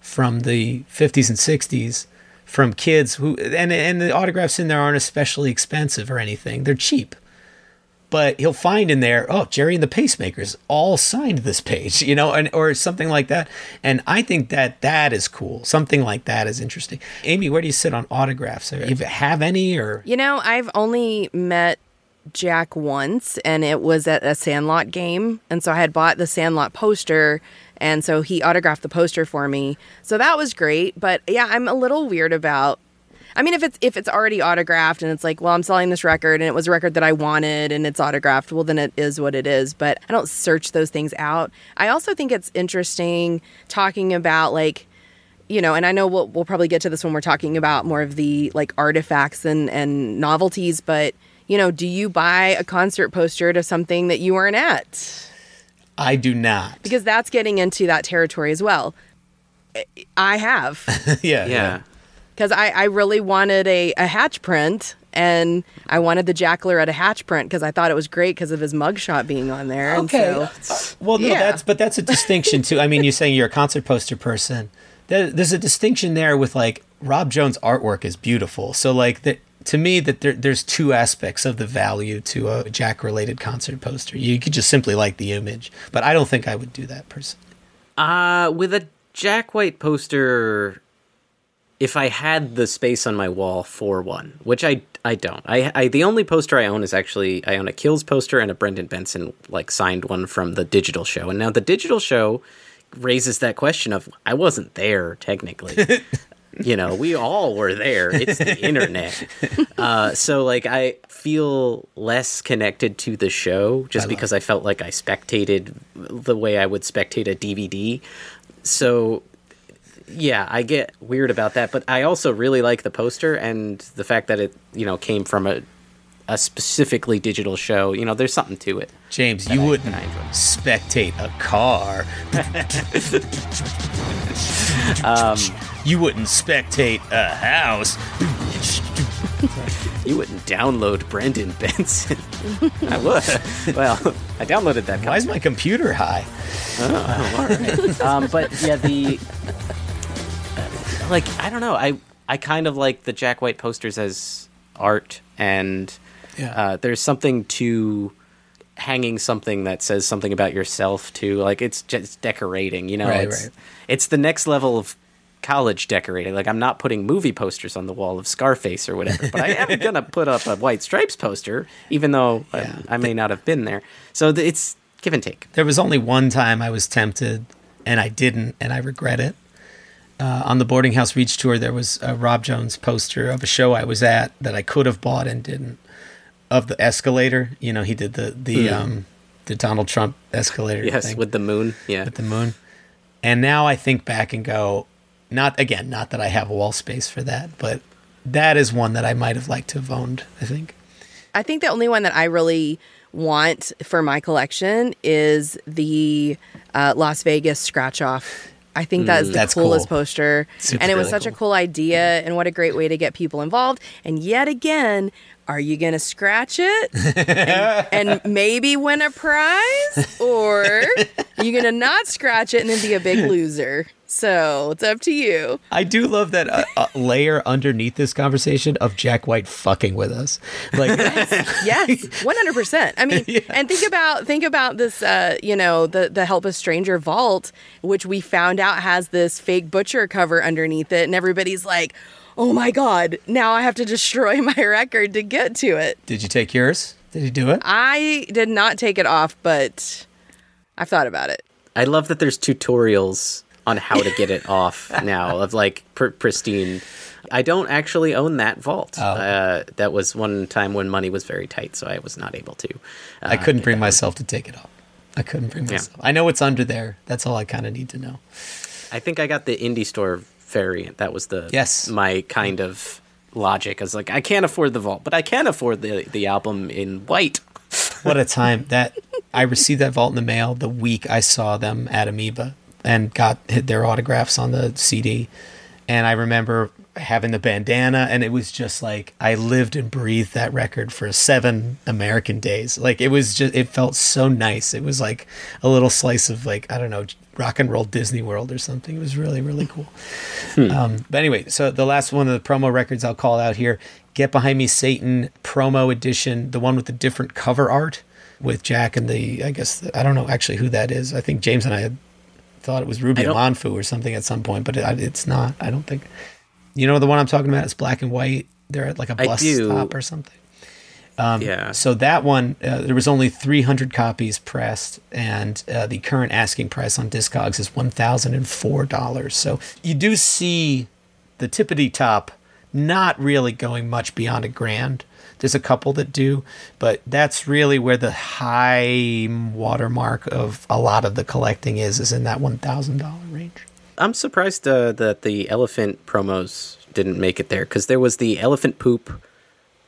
from the 50s and 60s from kids who and and the autographs in there aren't especially expensive or anything. They're cheap but he'll find in there, oh, Gerry and the Pacemakers all signed this page, you know, and or something like that. And I think that that is cool. Something like that is interesting. Amy, where do you sit on autographs? Do you have any or You know, I've only met Jack once, and it was at a Sandlot game. And so I had bought the Sandlot poster, and so he autographed the poster for me. So that was great. But yeah, I'm a little weird about. I mean, if it's if it's already autographed and it's like, well, I'm selling this record and it was a record that I wanted and it's autographed, well, then it is what it is. But I don't search those things out. I also think it's interesting talking about like you know, and I know we'll we'll probably get to this when we're talking about more of the like artifacts and and novelties, but you know, do you buy a concert poster to something that you weren't at? I do not. Because that's getting into that territory as well. I have yeah, Yeah. Because I, I really wanted a, a hatch print and I wanted the Jackler at a hatch print because I thought it was great because of his mugshot being on there. And Okay. so- Uh, well, no, Yeah. that's but that's a distinction too. I mean, you're saying you're a concert poster person. There's a distinction there with like Rob Jones' artwork is beautiful. So like that to me that there, there's two aspects of the value to a Jack related concert poster. You could just simply like the image, but I don't think I would do that personally. Uh, with a Jack White poster, if I had the space on my wall for one, which I I don't. I, I the only poster I own is actually I own a Kills poster and a Brendan Benson like signed one from the digital show. And now the digital show raises that question of I wasn't there technically. you know, we all were there. It's the internet. Uh, so like I feel less connected to the show just because I felt like I spectated the way I would spectate a DVD. So yeah, I get weird about that, but I also really like the poster and the fact that it, you know, came from a a specifically digital show. You know, there's something to it. James, you I- wouldn't spectate a car. Um, you wouldn't spectate a house. You wouldn't download Brendan Benson. I would. Well, I downloaded that. Why is my computer high? Oh, all right. um, but yeah, the like I don't know. I I kind of like the Jack White posters as art, and Yeah. uh, there's something to hanging something that says something about yourself too. Like it's just decorating, you know. Right, it's, right. it's the next level of college decorating. Like I'm not putting movie posters on the wall of Scarface or whatever, but I am gonna put up a White Stripes poster, even though Yeah. I, I may not have been there. So th- it's give and take. There was only one time I was tempted, and I didn't, and I regret it. Uh, on the boarding house reach tour, there was a Rob Jones poster of a show I was at that I could have bought and didn't. Of the escalator, you know, he did the the um the Donald Trump escalator. Yes, thing with the moon. Yeah. with the moon. And now I think back and go, not again, not that I have wall space for that, but that is one that I might have liked to have owned. I think. I think the only one that I really want for my collection is the uh, Las Vegas scratch off. I think that is the That's coolest cool. poster. Super and it was really such a cool. cool idea and what a great way to get people involved. And yet again, are you going to scratch it and, and maybe win a prize? Or are you going to not scratch it and then be a big loser? So it's up to you. I do love that uh, uh, layer underneath this conversation of Jack White fucking with us. Like, yes, one hundred percent. I mean, and think about think about this. Uh, you know, the the Help a Stranger vault, which we found out has this fake butcher cover underneath it, and everybody's like, "Oh my god! Now I have to destroy my record to get to it." did you take yours? Did he do it? I did not take it off, but I've thought about it. I love that there's tutorials on how to get it off now of like pr- pristine. I don't actually own that vault. Oh. Uh, that was one time when money was very tight, so I was not able to. Uh, I couldn't bring myself to take it off. I couldn't bring myself. I know it's under there. That's all I kind of need to know. I think I got the indie store variant. That was the Yes. my kind of logic. I was like, I can't afford the vault, but I can afford the the album in white. What a time that I received that vault in the mail the week I saw them at Amoeba and got hit their autographs on the CD. And I remember having the bandana, and it was just like I lived and breathed that record for seven American days. Like it was just, it felt so nice. It was like a little slice of like I don't know, rock and roll Disney World or something. It was really really cool. Um, but anyway, so the last one of the promo records I'll call out here Get Behind Me Satan promo edition, the one with the different cover art with Jack and the, I guess, the, I don't know actually who that is. I think James and I had thought it was Ruby Monfu or something at some point, but it, it's not. I don't think. You know the one I'm talking about? It's black and white. They're at like a bus stop or something. yeah. So that one, uh, there was only 300 copies pressed, and uh, the current asking price on Discogs is $1,004. So you do see the tippity top not really going much beyond a grand. There's a couple that do, but that's really where the high watermark of a lot of the collecting is, is in that $1,000 range. I'm surprised uh, that the elephant promos didn't make it there because there was the elephant poop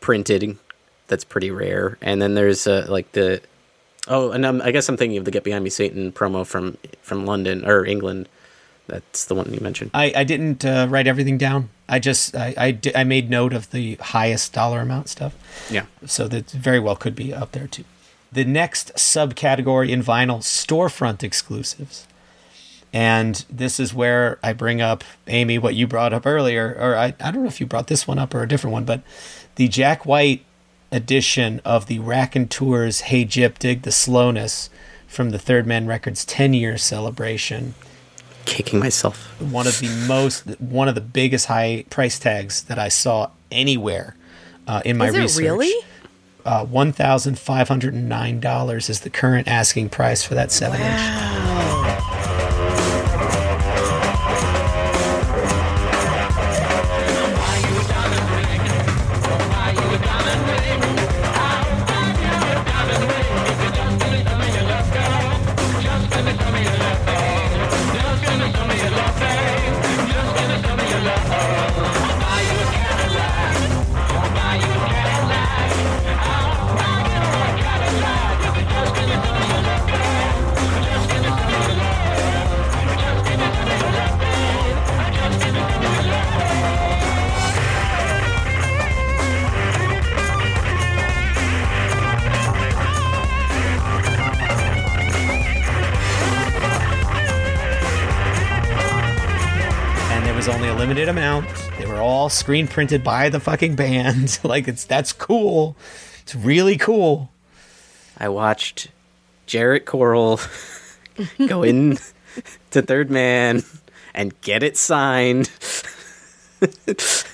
printed. That's pretty rare, and then there's uh, like the oh, and I'm, I guess I'm thinking of the Get Behind Me Satan promo from from London or England. That's the one you mentioned. I, I didn't uh, write everything down. I just I, I, di- I made note of the highest dollar amount stuff. Yeah. So that very well could be up there too. The next subcategory in vinyl storefront exclusives. And this is where I bring up Amy what you brought up earlier or I, I don't know if you brought this one up or a different one, but the Jack White edition of the Raconteurs Hey Gyp Dig the Slowness from the Third Man Records 10 year celebration Kicking myself. one of the most one of the biggest high price tags that I saw anywhere uh, in my Is it research. really? Uh, One thousand five hundred and nine dollars is the current asking price for that seven inch. Limited amount. They were all screen printed by the fucking band. like it's that's cool. It's really cool. I watched Jarrett Coral go in to Third Man and get it signed.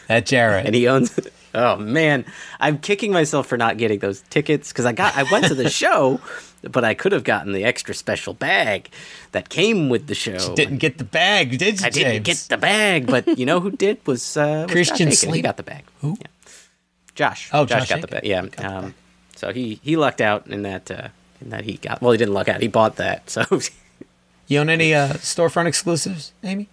That Jarrett. and he owns it. Oh man, I'm kicking myself for not getting those tickets because I got I went to the show, but I could have gotten the extra special bag that came with the show. didn't get the bag, did you, I didn't get the bag, but you know who did was, uh, was Christian Josh Aiken. He got the bag. Who? Yeah. Josh. Oh, Josh, Josh got the Aiken. bag. Yeah. Um, so he he lucked out in that uh, in that he got. Well, he didn't luck out. He bought that. So You own any uh, storefront exclusives, Amy?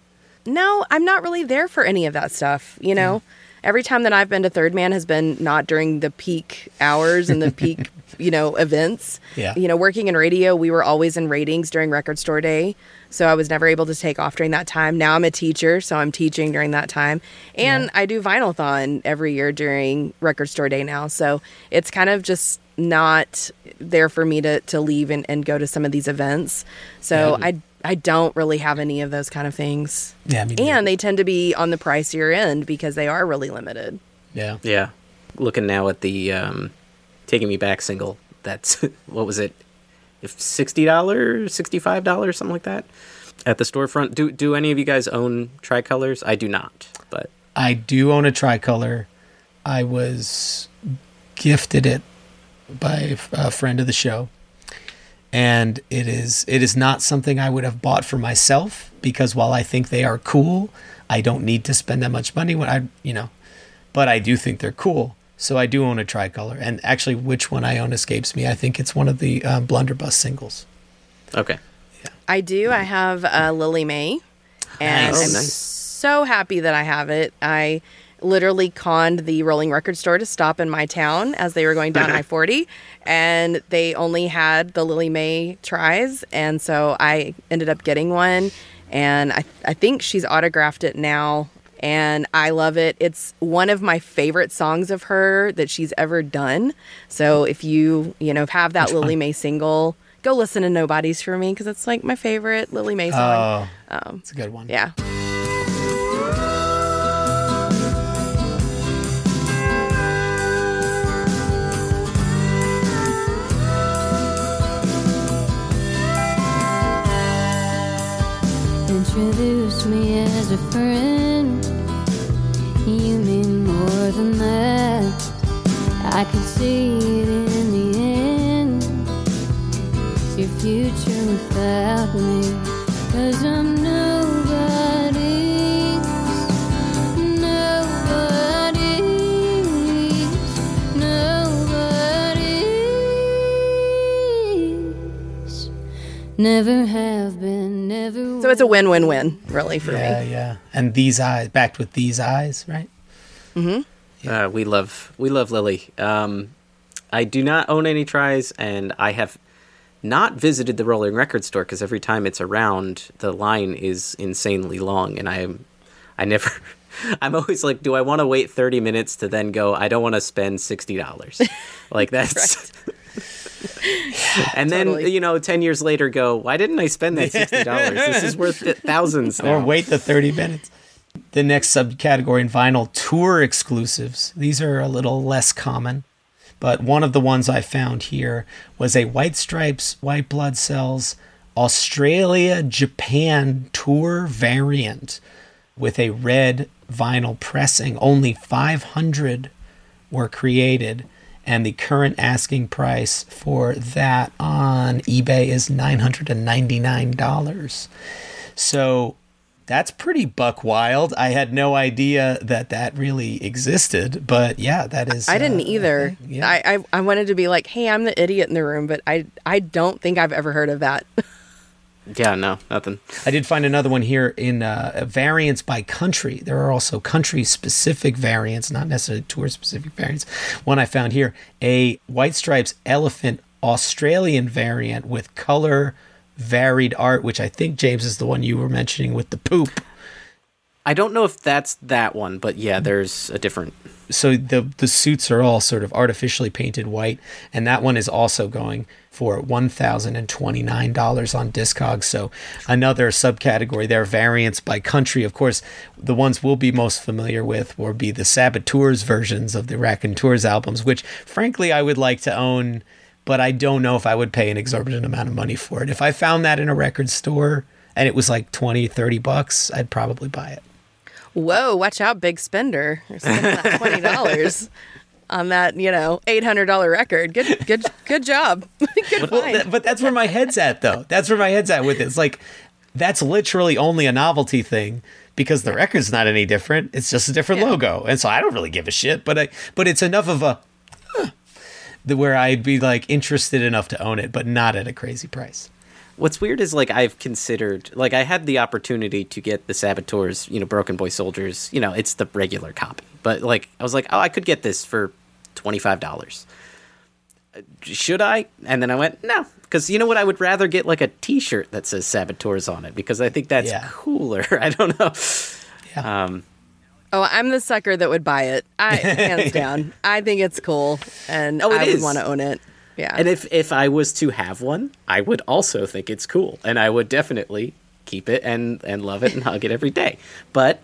No, I'm not really there for any of that stuff. You know, every time that I've been to Third Man has been not during the peak hours and the peak, you know, events. Yeah. You know, working in radio, we were always in ratings during Record Store Day. So I was never able to take off during that time. Now I'm a teacher, so I'm teaching during that time. And I do Vinylthon every year during Record Store Day now. So it's kind of just not there for me to, to leave and, and go to some of these events. So I I don't really have any of those kind of things. Yeah, me neither. And they tend to be on the pricier end because they are really limited. Yeah. yeah, looking now at the um, "Taking Me Back" single. That's what was it? If sixty dollars, sixty five dollars, something like that. At the storefront, do do any of you guys own tricolors? I do not, but I do own a tricolor. I was gifted it by a friend of the show. And it is it is not something I would have bought for myself because while I think they are cool, I don't need to spend that much money when I, you know, but I do think they're cool. So I do own a tricolor. And actually which one I own escapes me. I think it's one of the um, Blunderbuss singles. okay. Yeah. I do. I have uh, Lillie Mae, and Nice. I'm Oh, nice. so happy that I have it. I literally conned the rolling record store to stop in my town as they were going down I 40, and they only had the Lillie Mae tries. And so I ended up getting one, and I, I think she's autographed it now. And I love it. It's one of my favorite songs of her that she's ever done. So if you, you know, have that Lillie Mae single, go listen to Nobody's for Me because it's like my favorite Lillie Mae song. Oh, um, it's a good one. yeah. Introduce me as a friend. You mean more than that. I can see it in the end. Your future without me. Cause I'm Never have been, never So it's a win win win, really, for Yeah, me. yeah. yeah. And these eyes backed with these eyes, right? Mm-hmm. Uh, we love we love Lillie. Um, I do not own any tries, and I have not visited the Rolling Record store because every time it's around, the line is insanely long, and I am I never. I'm always like, do I want to wait 30 minutes to then go? I don't want to spend sixty dollars. like that's. and then you know, ten years later, go. Why didn't I spend that sixty dollars? this is worth th- thousands. Or wait the 30 minutes. The next subcategory in vinyl tour exclusives. These are a little less common, but one of the ones I found here was a White Stripes, White Blood Cells Australia Japan tour variant with a red vinyl pressing. Only 500 were created, and the current asking price for that on eBay is $999. So that's pretty buck wild. I had no idea that that really existed, but yeah, that is. I didn't uh, either. Yeah. I, I I wanted to be like, hey, I'm the idiot in the room, but I I don't think I've ever heard of that. Yeah, no, nothing. I did find another one here in uh, variants by country. There are also country specific variants, not necessarily tour specific variants. One I found here a White Stripes Elephant Australian variant with color varied art, which I think James is the one you were mentioning with the poop. I don't know if that's that one, but yeah, there's a different so the the suits are all sort of artificially painted white, and that one is also going for one thousand and twenty nine dollars on Discogs. So another subcategory there, variants by country. Of course, the ones we'll be most familiar with will be the Saboteurs versions of the Raconteurs albums, which frankly I would like to own, but I don't know if I would pay an exorbitant amount of money for it. If I found that in a record store and it was like 20, 30 bucks, I'd probably buy it. Whoa, watch out, big spender. You're spending that twenty dollars on that, you know, eight hundred dollar record. Good good good job. good Well, find. th- but that's where my head's at, though. That's where my head's at with it. It's like that's literally only a novelty thing because the record's not any different. It's just a different Yeah. logo, and so I don't really give a shit. But I, but it's enough of a huh, where I'd be like interested enough to own it, but not at a crazy price. What's weird is like I've considered like I had the opportunity to get the Saboteurs, you know, Broken Boy Soldiers. You know, it's the regular copy, but like I was like, oh, I could get this for twenty five dollars. Should I? And then I went no, because you know what? I would rather get like a T-shirt that says Saboteurs on it because I think that's Yeah. cooler. I don't know. Yeah. Um, oh, I'm the sucker that would buy it. I hands down. I think it's cool, and Oh, it I would want to own it. Yeah. And if if I was to have one, I would also think it's cool, and I would definitely keep it and and love it and hug it every day. But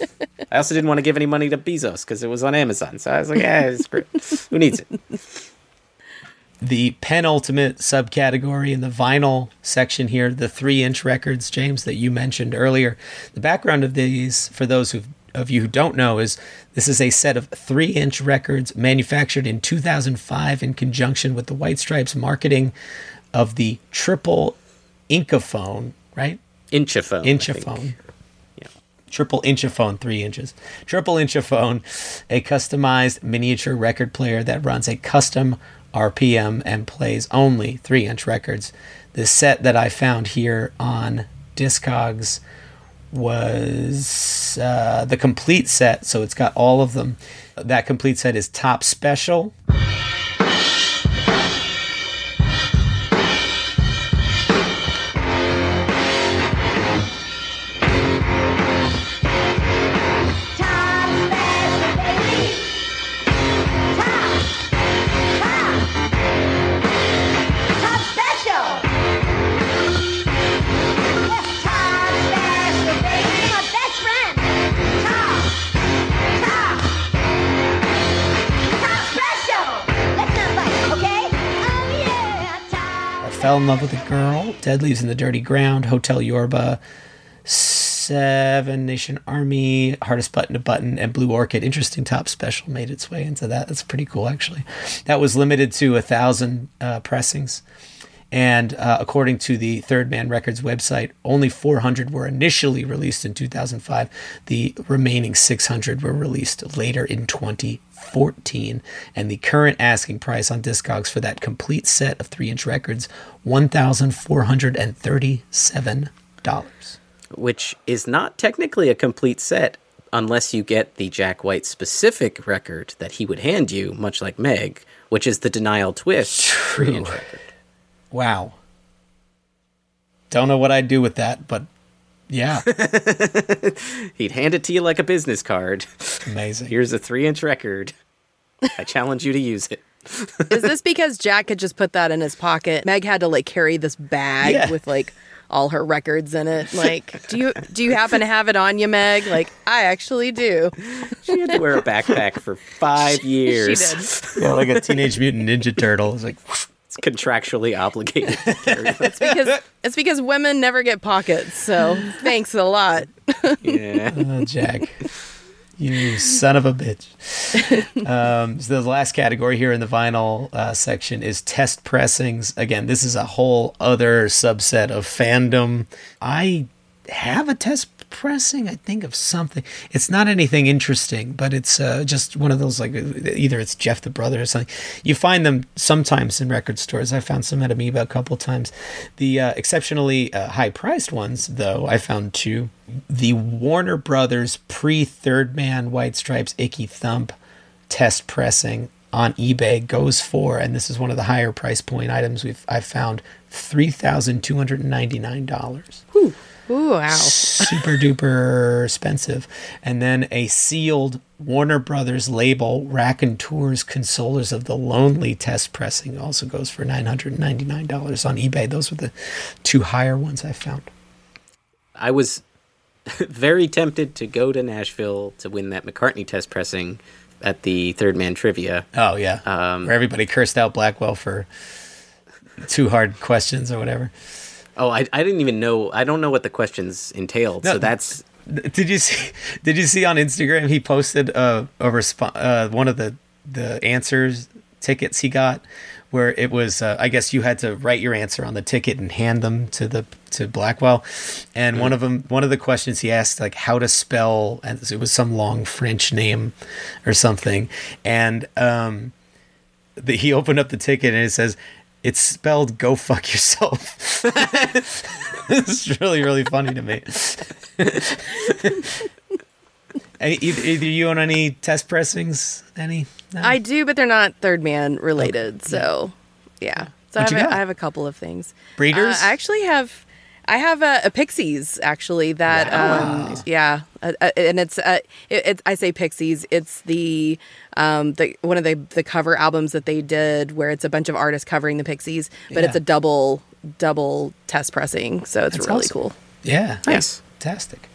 I also didn't want to give any money to Bezos because it was on Amazon. So I was like, yeah, screw it. Who needs it? the penultimate subcategory in the vinyl section here, the three inch records, James, that you mentioned earlier. The background of these, for those who of you who don't know, is this is a set of three inch records manufactured in 2005 in conjunction with the White Stripes marketing of the triple Inchaphone, right? Inchaphone. Inchaphone. Yeah. Triple Inchaphone, three inches. Triple Inchaphone, a customized miniature record player that runs a custom RPM and plays only three inch records. This set that I found here on Discogs was uh, the complete set, so it's got all of them. That complete set is top special. In love with a girl. Dead Leaves in the Dirty Ground, Hotel Yorba, Seven Nation Army, Hardest Button to Button, and Blue Orchid. Interesting top special made its way into that. That's pretty cool, actually. That was limited to a thousand uh, pressings. And uh, according to the Third Man Records website, only 400 were initially released in 2005. The remaining 600 were released later in 2014. And the current asking price on Discogs for that complete set of three inch records, $1,437. Which is not technically a complete set unless you get the Jack White specific record that he would hand you, much like Meg, which is the Denial Twist record. Wow. Don't know what I'd do with that, but yeah, He'd hand it to you like a business card. amazing. Here's a three-inch record. I challenge you to use it. Is this because Jack had just put that in his pocket? Meg had to like carry this bag Yeah. with like all her records in it. Like, do you do you happen to have it on you, Meg? Like, I actually do. She had to wear a backpack for five years. She did. Yeah, like a Teenage Mutant Ninja Turtle. It's like, It's contractually obligated. to carry. It's because it's because women never get pockets. So thanks a lot. yeah. oh, Jack, you son of a bitch. Um, so the last category here in the vinyl uh, section is test pressings. Again, this is a whole other subset of fandom. I have a test pressing, I think, of something. It's not anything interesting, but it's uh, just one of those like either it's Jeff the Brother or something. You find them sometimes in record stores. I found some at Amoeba a couple times. The uh, exceptionally uh, high priced ones, though, I found two. The Warner Brothers pre Third Man White Stripes Icky Thump test pressing on eBay goes for, and this is one of the higher price point items we've I've found, three thousand two hundred ninety nine dollars. Ooh, wow. super duper expensive. And then a sealed Warner Brothers label, Raconteurs Consolers of the Lonely test pressing also goes for $999 on eBay. Those were the two higher ones I found. I was very tempted to go to Nashville to win that McCartney test pressing at the Third Man Trivia. Oh, yeah. Um, Where everybody cursed out Blackwell for too hard questions or whatever. Oh, I, I didn't even know. I don't know what the questions entailed. No, so that's Did you see? Did you see on Instagram? He posted uh, a response? uh, one of the the answers tickets he got, where it was. Uh, I guess you had to write your answer on the ticket and hand them to the to Blackwell, and one of them, one of the questions he asked like how to spell, and it was some long French name or something, and um, the, he opened up the ticket and it says. It's spelled "go fuck yourself." it's really, really funny to me. Any, either, either you on any test pressings? Any? No? I do, but they're not third man related. So, yeah. So I have, you a. I have a couple of things. Breeders? Uh, I actually have. I have a, a Pixies actually that um yeah uh, uh, and it's uh it, it's I say Pixies it's the um the one of the the cover albums that they did where it's a bunch of artists covering the Pixies but it's a double double test pressing so it's That's really awesome. cool. Yeah. Nice. Fantastic.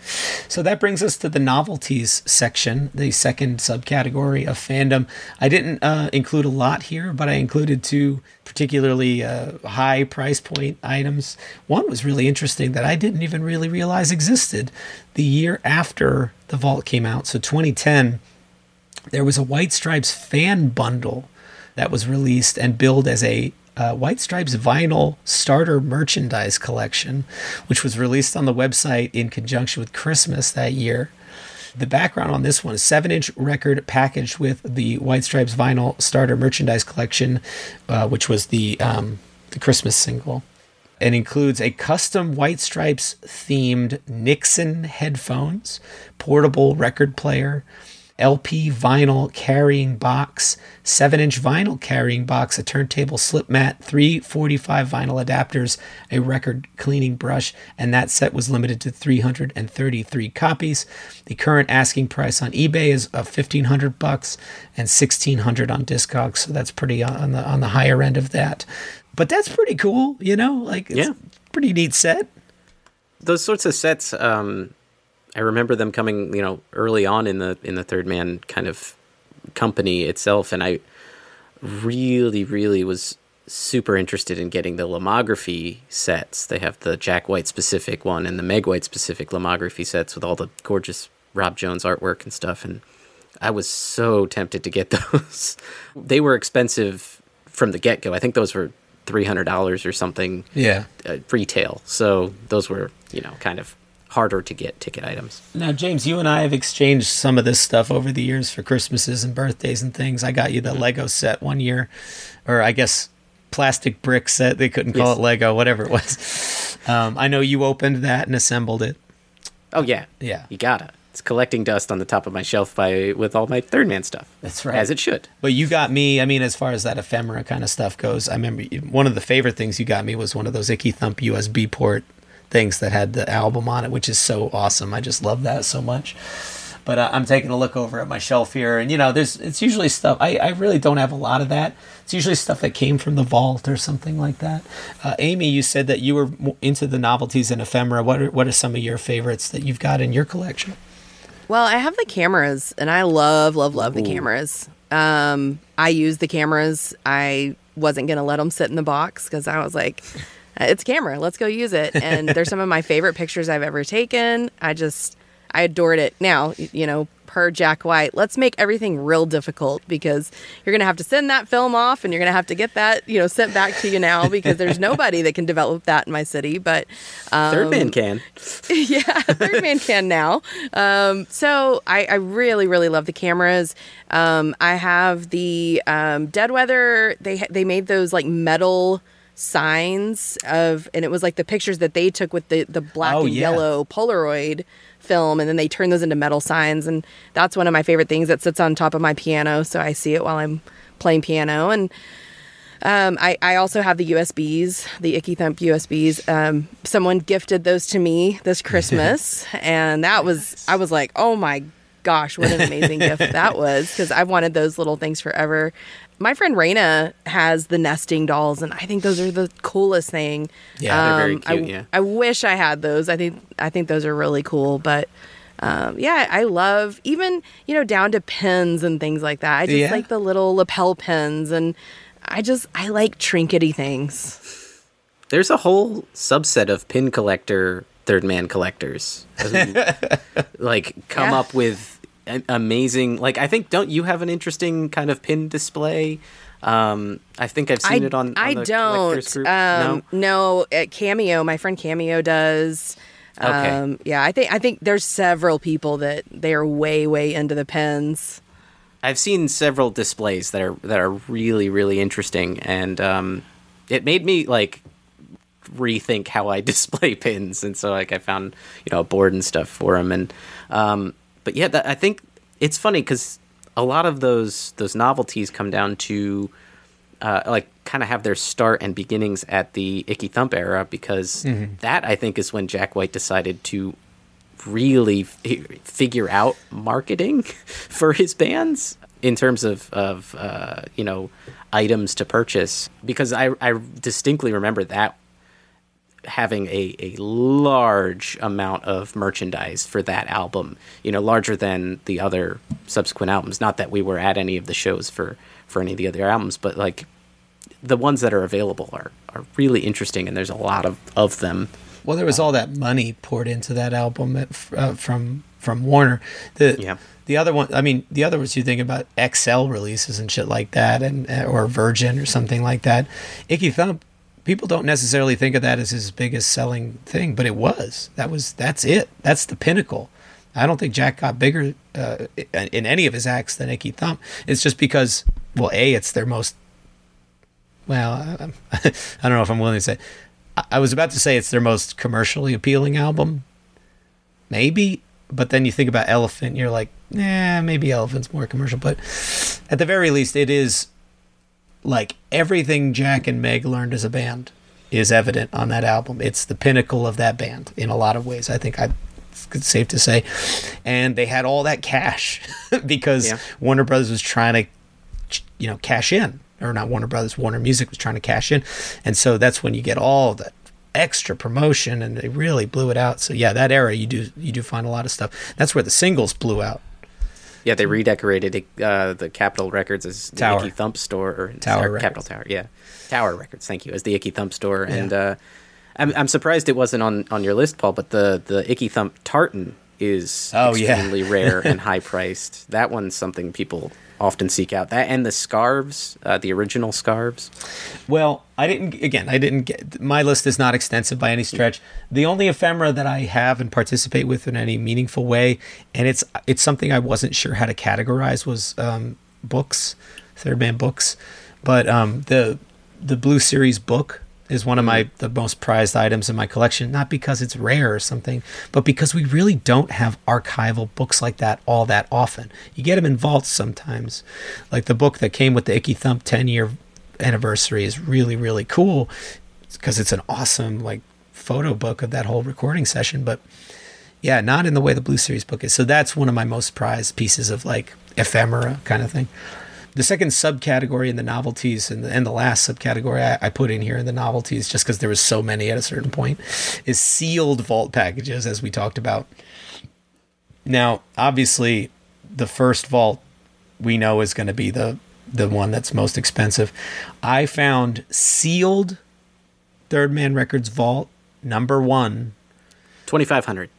So that brings us to the novelties section, the second subcategory of fandom. I didn't uh, include a lot here, but I included two particularly uh, high price point items. One was really interesting that I didn't even really realize existed. The year after the Vault came out, so 2010, there was a White Stripes fan bundle that was released and billed as a uh, White Stripes vinyl starter merchandise collection, which was released on the website in conjunction with Christmas that year. The background on this one is seven inch record packaged with the White Stripes vinyl starter merchandise collection, uh, which was the um, the Christmas single. It includes a custom White Stripes themed Nixon headphones, portable record player, LP vinyl carrying box, 7 inch vinyl carrying box, a turntable slip mat, three 45 vinyl adapters, a record cleaning brush, and that set was limited to 333 copies. The current asking price on eBay is of 1500 bucks and 1600 on Discogs, so that's pretty on the on the higher end of that. But that's pretty cool, you know? Like it's Yeah. pretty neat set. those sorts of sets. Um, I remember them coming, you know, early on in the in the Third Man kind of company itself, and I really, really was super interested in getting the lomography sets. They have the Jack White specific one and the Meg White specific lomography sets with all the gorgeous Rob Jones artwork and stuff, and I was so tempted to get those. they were expensive from the get go. I think those were three hundred dollars or something Yeah. uh, retail. So those were, you know, kind of harder to get ticket items. Now, James, you and I have exchanged some of this stuff over the years for Christmases and birthdays and things. I got you the Lego set one year, or I guess plastic brick set. They couldn't call Yes. it Lego, whatever it was. Um, I know you opened that and assembled it. Oh yeah, Yeah. you gotta. It's collecting dust on the top of my shelf by with all my Third Man stuff. That's right. as it should. But you got me. I mean, as far as that ephemera kind of stuff goes, I remember one of the favorite things you got me was one of those Icky Thump USB port things that had the album on it, which is so awesome. I just love that so much. But uh, I'm taking a look over at my shelf here, and you know, there's it's usually stuff. I, I really don't have a lot of that. It's usually stuff that came from the vault or something like that. Uh, Amy, you said that you were into the novelties and ephemera. What are what are some of your favorites that you've got in your collection? Well, I have the cameras, and I love, love, love the cameras. Um, I use the cameras. I wasn't gonna let them sit in the box because I was like, "It's a camera. Let's go use it." And they're some of my favorite pictures I've ever taken. I just, I adored it. Now, you know, per Jack White, let's make everything real difficult because you're gonna have to send that film off, and you're gonna have to get that, you know, sent back to you now because there's nobody that can develop that in my city. But Third Um, Man can. yeah, Third Man can now. Um, so I, I really, really love the cameras. Um, I have the um, Dead Weather. They they made those like metal signs of, and it was like the pictures that they took with the the black Oh, and yeah. yellow Polaroid film, and then they turn those into metal signs, and that's one of my favorite things that sits on top of my piano, so I see it while I'm playing piano and. Um, I, I also have the USBs, the Icky Thump USBs. Um, someone gifted those to me this Christmas, and that was I was like, oh my gosh, what an amazing gift that was because I've wanted those little things forever. My friend Raina has the nesting dolls, and I think those are the coolest thing. Yeah, they're very Um, I, cute, yeah. I wish I had those. I think I think those are really cool, but. Um, yeah, I love even you know down to pins and things like that. I just Yeah. like the little lapel pins, and I just I like trinkety things. There's a whole subset of pin collector third man collectors like come Yeah. up with amazing like I think don't you have an interesting kind of pin display? Um I think I've seen I, it on, on I the don't. group. Um, no. no, at Cameo, my friend Cameo does. Okay. Um, yeah, I think I think there's several people that they are way way into the pins. I've seen several displays that are that are really really interesting, and um, it made me like rethink how I display pins, and so like I found you know a board and stuff for them, and um, but yeah, that, I think it's funny because a lot of those those novelties come down to uh, like kind of have their start and beginnings at the Icky Thump era because that I think is when Jack White decided to really f- figure out marketing for his bands in terms of of uh, you know items to purchase because I I distinctly remember that having a, a large amount of merchandise for that album you know larger than the other subsequent albums not that we were at any of the shows for for any of the other albums but like the ones that are available are are really interesting and there's a lot of of them Well, there was all that money poured into that album at, uh, from from Warner. The Yeah. the other one, I mean, the other ones you think about XL releases and shit like that, and or Virgin or something like that. Icky Thump, people don't necessarily think of that as his biggest selling thing, but it was. That was that's it. That's the pinnacle. I don't think Jack got bigger uh, in any of his acts than Icky Thump. It's just because, well, a it's their most well, I, I don't know if I'm willing to say. I- I was about to say it's their most commercially appealing album, maybe. But then you think about Elephant, you're like, nah, maybe Elephant's more commercial. But at the very least, it is like everything Jack and Meg learned as a band is evident on that album. It's the pinnacle of that band in a lot of ways. I think I. It's safe to say, and they had all that cash because Yeah. Warner Brothers was trying to you know cash in or not warner brothers warner music was trying to cash in and so that's when you get all that extra promotion and they really blew it out so yeah that era you do you do find a lot of stuff that's where the singles blew out Yeah, they redecorated uh, the Capitol Records as the Tower. Icky Thump store or Tower or Capitol Tower. Yeah, Tower Records. Thank you, as the Icky Thump store. And uh, I'm I'm surprised it wasn't on on your list, Paul. But the the Icky Thump tartan is Oh, yeah. extremely rare and high priced. That one's something people often seek out. That and the scarves, uh, the original scarves. Well, I didn't. Again, I didn't get. My list is not extensive by any stretch. The only ephemera that I have and participate with in any meaningful way, and it's it's something I wasn't sure how to categorize was um, books, third man books. But um, the the Blue Series book is one of my mm. the most prized items in my collection. Not because it's rare or something, but because we really don't have archival books like that all that often. You get them in vaults sometimes, like the book that came with the Icky Thump ten year anniversary is really really cool because it's an awesome like photo book of that whole recording session but yeah not in the way the blue series book is so that's one of my most prized pieces of like ephemera kind of thing the second subcategory in the novelties and the, and the last subcategory I, I put in here in the novelties just because there was so many at a certain point is sealed vault packages as we talked about now obviously the first vault we know is going to be the the one that's most expensive. I found sealed Third Man Records vault number 1. Twenty five hundred.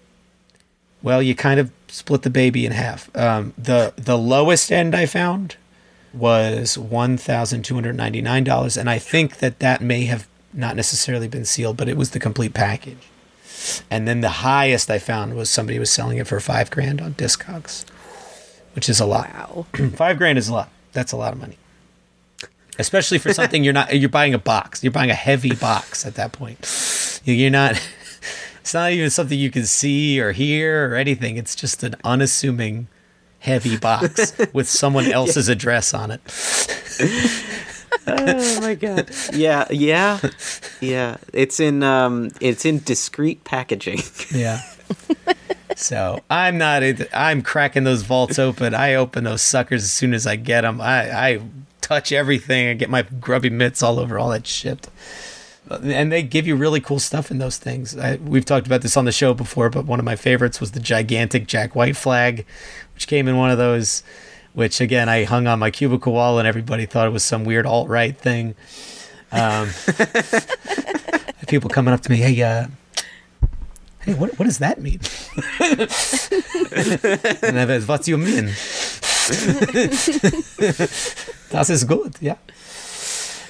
Well, you kind of split the baby in half. Um, the the lowest end I found was one thousand two hundred ninety nine dollars, and I think that that may have not necessarily been sealed, but it was the complete package. And then the highest I found was somebody was selling it for five grand on Discogs, which is a lot. Wow. five grand is a lot. That's a lot of money, especially for something you're not. You're buying a box. You're buying a heavy box at that point. You're not. It's not even something you can see or hear or anything. It's just an unassuming heavy box with someone else's address on it. oh my god. Yeah, yeah, yeah. It's in um, it's in discreet packaging. Yeah. So I'm not. I'm cracking those vaults open. I open those suckers as soon as I get them. I, I touch everything. I get my grubby mitts all over all that shit. And they give you really cool stuff in those things. I, we've talked about this on the show before, but one of my favorites was the gigantic Jack White flag, which came in one of those. Which again, I hung on my cubicle wall, and everybody thought it was some weird alt right thing. Um, people coming up to me, hey, uh, hey, what, what does that mean? and I said, what do you mean? das is good, yeah.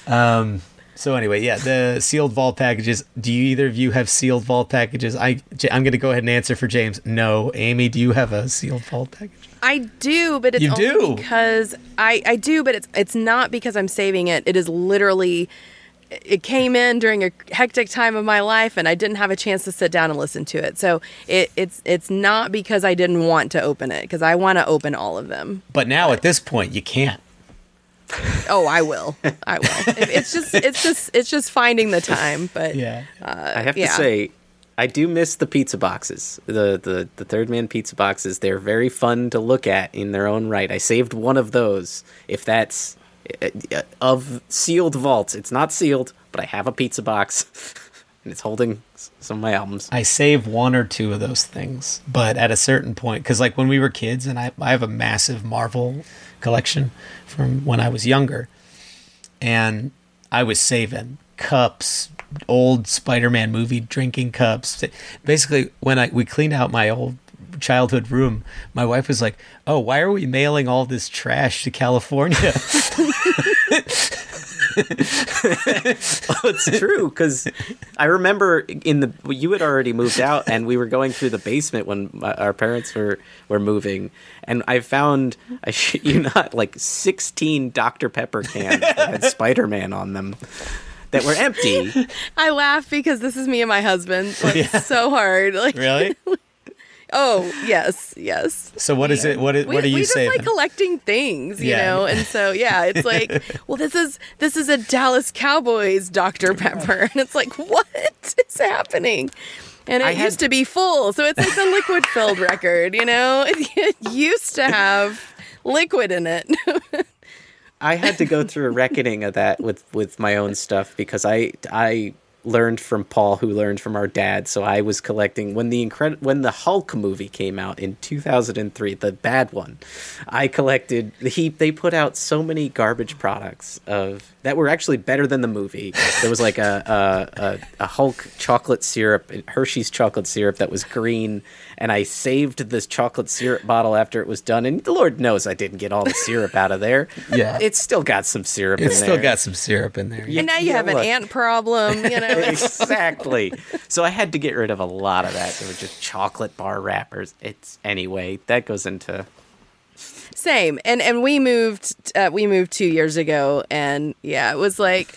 Um, so anyway, yeah, the sealed vault packages. Do you either of you have sealed vault packages? I, I'm going to go ahead and answer for James. No. Amy, do you have a sealed vault package? I do, but it's You only do? because I I do, but it's it's not because I'm saving it. It is literally it came in during a hectic time of my life and I didn't have a chance to sit down and listen to it. So it, it's it's not because I didn't want to open it because I want to open all of them. But now at this point, you can't. Oh, I will. I will. It's just it's just it's just finding the time, but Yeah. I have yeah. to say, I do miss the pizza boxes. The, the the third man pizza boxes. They're very fun to look at in their own right. I saved one of those. If that's uh, uh, of sealed vaults, it's not sealed, but I have a pizza box, and it's holding some of my albums. I save one or two of those things, but at a certain point, because like when we were kids, and I, I have a massive Marvel collection from when I was younger, and I was saving cups, old Spider-Man movie drinking cups. Basically, when I we cleaned out my old childhood room, my wife was like, "Oh, why are we mailing all this trash to California?" it's true because I remember in the you had already moved out, and we were going through the basement when my, our parents were were moving, and I found I shit you not like sixteen Dr Pepper cans that had Spider Man on them that were empty. I laugh because this is me and my husband. Like so hard. Like really? Oh yes, yes. So what is it? What is, we, what are you we just like collecting things, you Yeah. know, and so yeah, it's like, well, this is this is a Dallas Cowboys Dr Pepper, and it's like, what is happening? And it I had- used to be full, so it's like the liquid filled record, you know. It used to have liquid in it. I had to go through a reckoning of that with with my own stuff because I I learned from Paul who learned from our dad. So I was collecting when the when the Hulk movie came out in 2003 the bad one I collected the he they put out so many garbage products of that were actually better than the movie there was like a a, a, a Hulk chocolate syrup Hershey's chocolate syrup that was green and I saved this chocolate syrup bottle after it was done and the Lord knows I didn't get all the syrup out of there Yeah. it's still got some syrup it's in still there. got some syrup in there. and now you yeah, have an look. ant problem, you know. exactly. So I had to get rid of a lot of that. They were just chocolate bar wrappers. It's anyway, that goes into Same, and and we moved. Uh, we moved two years ago, and yeah, it was like.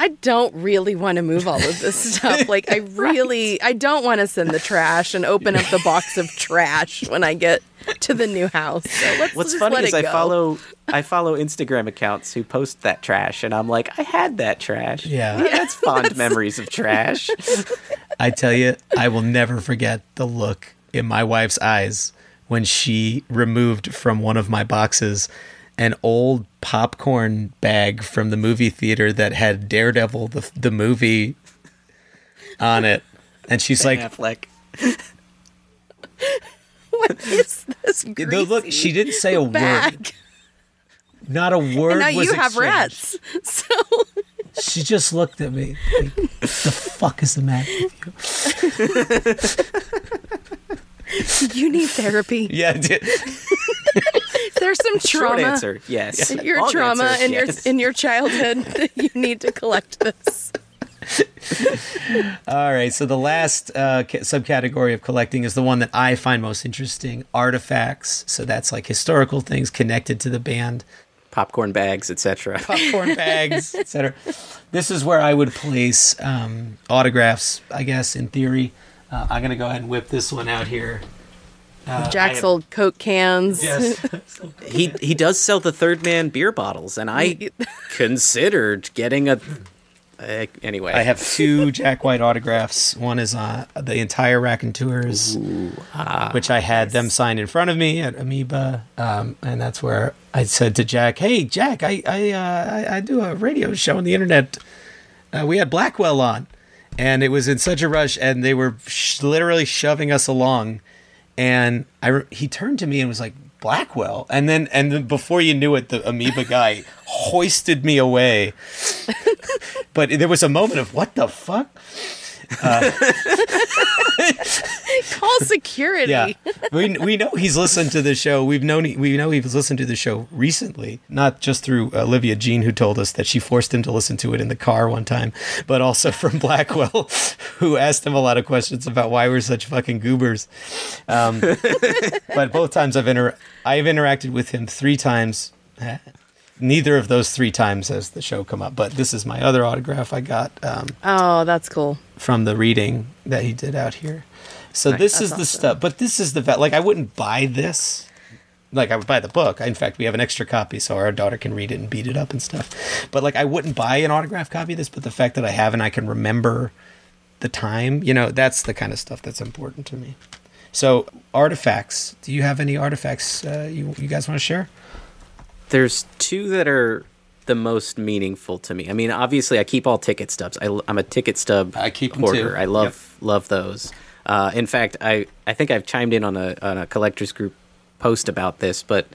I don't really want to move all of this stuff. Like, I really, I don't want to send the trash and open up the box of trash when I get to the new house. So let's What's just funny let is it I go. follow I follow Instagram accounts who post that trash and I'm like, I had that trash. Yeah. That's fond memories of trash. I tell you, I will never forget the look in my wife's eyes when she removed from one of my boxes an old popcorn bag from the movie theater that had Daredevil the the movie on it. And she's like, Affleck. What is this? the look, she didn't say a word. Not a word And now was you have exchanged. rats. So She just looked at me. Like, the fuck is the matter with you? you need therapy. Yeah, dude. There's some trauma. Short trauma. answer, yes. Your Long trauma answer, in your in your childhood. you need to collect this. All right, so the last uh, subcategory of collecting is the one that I find most interesting artifacts. So that's like historical things connected to the band, Popcorn bags, etc. popcorn bags, etc. This is where I would place um, autographs, I guess, in theory. Uh, I'm going to go ahead and whip this one out here. Jack's old Coke cans. he he does sell the third man beer bottles, and I considered getting a. Uh, anyway, I have two Jack White autographs. One is uh, the entire Raconteurs, which I had them signed in front of me at Amoeba, um, and that's where I said to Jack, "Hey, Jack, I I uh, I, I do a radio show on the internet. Uh, we had Blackwell on, and it was in such a rush, and they were sh- literally shoving us along, and I re- he turned to me and was like." Blackwell, and then and then before you knew it, the amoeba guy hoisted me away. but there was a moment of what the fuck? Call security. Yeah, we we know he's listened to the show. We've known he, we know he's listened to the show recently, not just through Olivia Jean, who told us that she forced him to listen to it in the car one time, but also from Blackwell, who asked him a lot of questions about why we're such fucking goobers. Um, but both times I've inter- I've interacted with him three times. Neither of those three times has the show come up, but this is my other autograph I got. Um, Oh, that's cool. from the reading that he did out here. So this is the stuff, but this is the like I wouldn't buy this. Like I would buy the book. In fact, we have an extra copy so our daughter can read it and beat it up and stuff. But like I wouldn't buy an autograph copy of this, but the fact that I have and I can remember the time, you know, that's the kind of stuff that's important to me. So artifacts. Do you have any artifacts uh, you you guys want to share? There's two that are the most meaningful to me. I mean, obviously, I keep all ticket stubs. I, am a ticket stub I keep 'em hoarder. too. I love love those. Uh, in fact, I I think I've chimed in on a on a collectors group post about this, but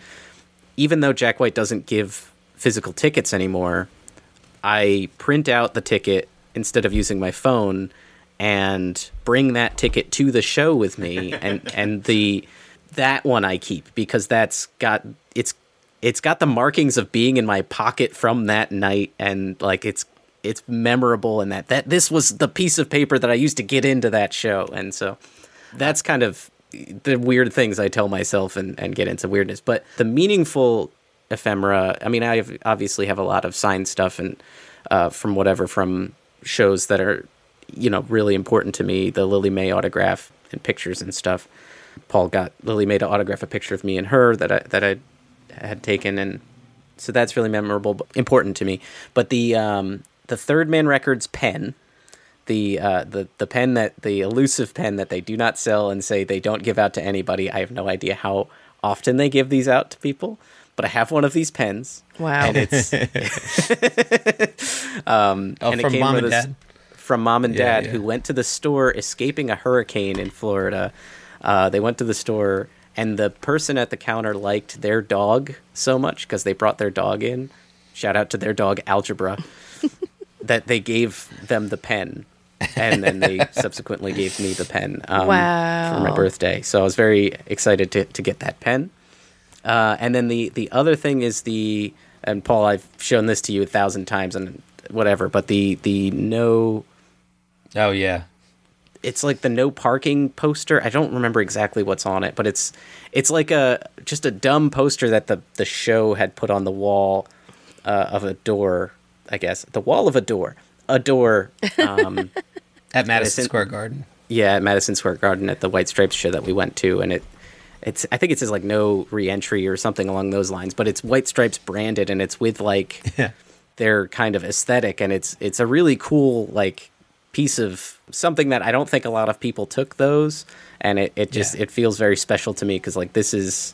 even though Jack White doesn't give physical tickets anymore, I print out the ticket instead of using my phone and bring that ticket to the show with me and and the that one I keep because that's got it's it's got the markings of being in my pocket from that night and like it's it's memorable and that that this was the piece of paper that I used to get into that show and so that's kind of the weird things I tell myself and, and get into weirdness. But the meaningful ephemera, I mean, I obviously have a lot of signed stuff and uh, from whatever, from shows that are, you know, really important to me, the Lillie Mae autograph and pictures and stuff. Paul got Lillie Mae to autograph a picture of me and her that I, that I had taken. And so that's really memorable, important to me. But the, um, the Third Man Records pen, the uh, the the pen that the elusive pen that they do not sell and say they don't give out to anybody. I have no idea how often they give these out to people, but I have one of these pens. Wow. and it's um, Oh, and it from came mom and dad. From mom and Yeah, dad, yeah. who went to the store escaping a hurricane in Florida. Uh, they went to the store, and the person at the counter liked their dog so much because they brought their dog in. Shout out to their dog Algebra. that they gave them the pen, and then they subsequently gave me the pen um, for my birthday. So I was very excited to, to get that pen. Uh, and then the the other thing is the and Paul, I've shown this to you a thousand times and whatever, but the the no Oh yeah. It's like the no parking poster. I don't remember exactly what's on it, but it's it's like a just a dumb poster that the the show had put on the wall uh, of a door. I guess the wall of a door, a door. Um, At Madison Square Garden. yeah, at Madison Square Garden at the White Stripes show that we went to, and it. It's, I think it says like no re-entry or something along those lines, but it's White Stripes branded and it's with like Yeah. their kind of aesthetic and it's it's a really cool like piece of something that I don't think a lot of people took those and it, it just Yeah. it feels very special to me because like this is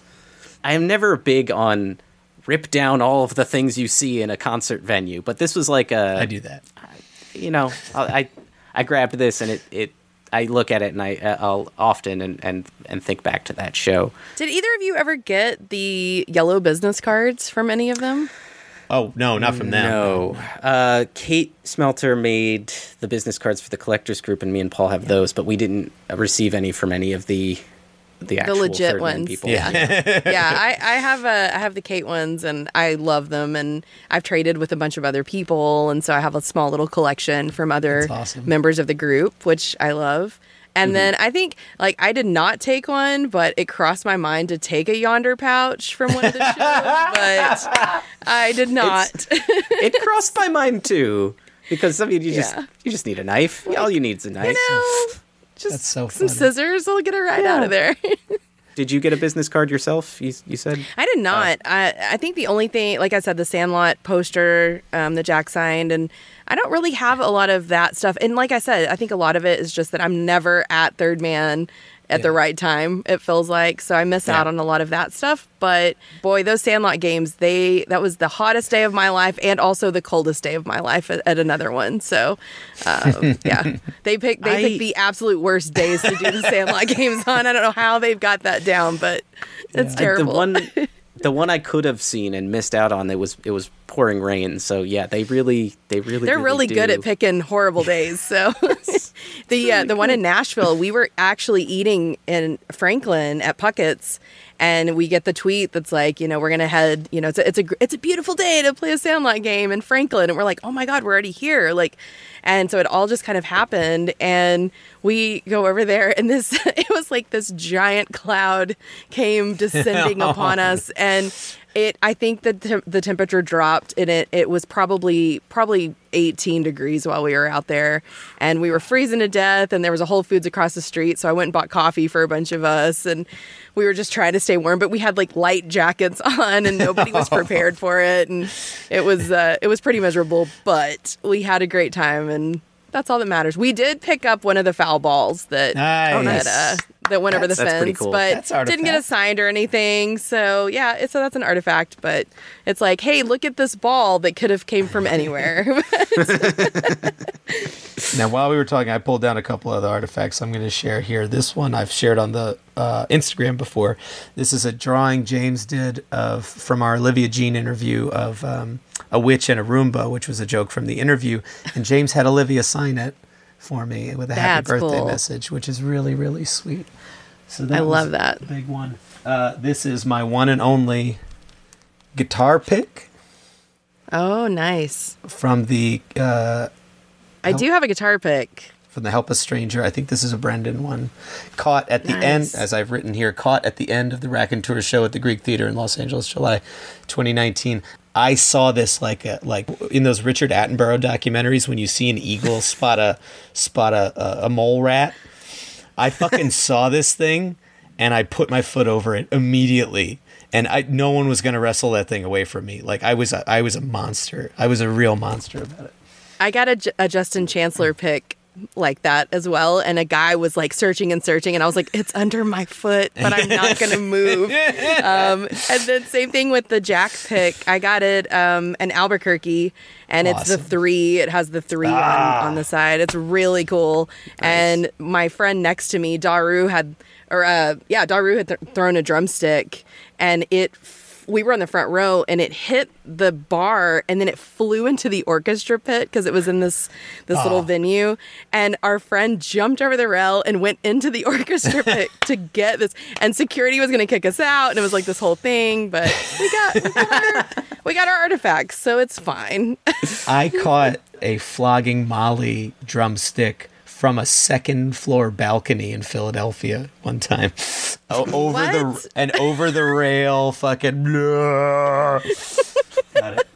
I am never big on rip down all of the things you see in a concert venue but this was like a I do that. you know I I, I grabbed this and it it I look at it and I uh, I'll often and and and think back to that show Did either of you ever get the yellow business cards from any of them? Oh no, not from them. No. Uh, Kate Smelter made the business cards for the collectors group, and me and Paul have those, but we didn't receive any from any of the the actual legit ones. people. Yeah. yeah, I, I have a I have the Kate ones and I love them and I've traded with a bunch of other people and so I have a small little collection from other awesome. members of the group, which I love. And then I think like I did not take one, but it crossed my mind to take a Yondr pouch from one of the shows, but I did not. it crossed my mind too, because I mean, you just Yeah. you just need a knife. All you need is a knife. you know, just That's so some funny. scissors will get it right out of there. Did you get a business card yourself? You, you said I did not. I I think the only thing, like I said, the Sandlot poster um, that Jack signed, and I don't really have a lot of that stuff. And like I said, I think a lot of it is just that I'm never at Third Man at the right time. It feels like so I miss out on a lot of that stuff. But boy, those Sandlot games, they that was the hottest day of my life, and also the coldest day of my life at, at another one. So um, yeah, they pick they I- pick the absolute worst days to do the Sandlot games on. I don't know how they've got that down, but it's I- terrible. the one the one I could have seen and missed out on. It was it was pouring rain. So yeah, they really they really They're really, good do. at picking horrible days. So the uh, the one in Nashville, we were actually eating in Franklin at Puckett's, and we get the tweet that's like, you know, we're gonna head, you know, it's a, it's a it's a beautiful day to play a Sandlot game in Franklin, and we're like, oh my god, we're already here, like, and so it all just kind of happened, and we go over there, and this it was like this giant cloud came descending upon us, and it i think that the, the temperature dropped and it, it was probably probably 18 degrees while we were out there and we were freezing to death and there was a whole foods across the street so i went and bought coffee for a bunch of us and we were just trying to stay warm but we had like light jackets on and nobody was prepared for it and it was uh, it was pretty miserable but we had a great time and that's all that matters we did pick up one of the foul balls that Nice. that, uh, that went over the That's- that's pretty fence cool. but That's didn't get artifact. signed or anything. So yeah, it's, so that's an artifact, but it's like, hey, look at this ball that could have came from anywhere. Now, while we were talking, I pulled down a couple other artifacts I'm going to share here. This one I've shared on the uh, Instagram before. This is a drawing James did of from our Olivia Jean interview of um, a witch and a Roomba, which was a joke from the interview. And James had Olivia sign it for me with a happy That's birthday cool. message, which is really, really sweet. So that I love that. Big one. Uh, this is my one and only guitar pick oh, nice. from the uh, I do have a guitar pick. from the Help Us Stranger. I think this is a Brendan one. Caught at the Nice. end, as I've written here, caught at the end of the Raconteur show at the Greek Theater in Los Angeles, July 2019. I saw this like a, like in those Richard Attenborough documentaries when you see an eagle spot a spot a, a, a mole rat. I fucking saw this thing and I put my foot over it immediately. And I no one was gonna wrestle that thing away from me. Like I was a, I was a monster. I was a real monster about it. I got a Justin Chancellor pick like that as well. And a guy was like searching and searching, and I was like, it's under my foot, but I'm not going to move. Um, and then same thing with the Jack pick. I got it um, an Albuquerque, and it's the three. It has the three on, on the side. It's really cool. And my friend next to me, Daru, had, or uh, yeah, Daru had th- thrown a drumstick, and it. We were on the front row, and it hit the bar, and then it flew into the orchestra pit because it was in this this ah. little venue. And our friend jumped over the rail and went into the orchestra pit to get this. And security was going to kick us out, and it was like this whole thing. But we got we got our, we got our artifacts, so it's fine. I caught a flogging Molly drumstick from a second floor balcony in Philadelphia one time. O- over What? the and over the rail, fucking. Got it.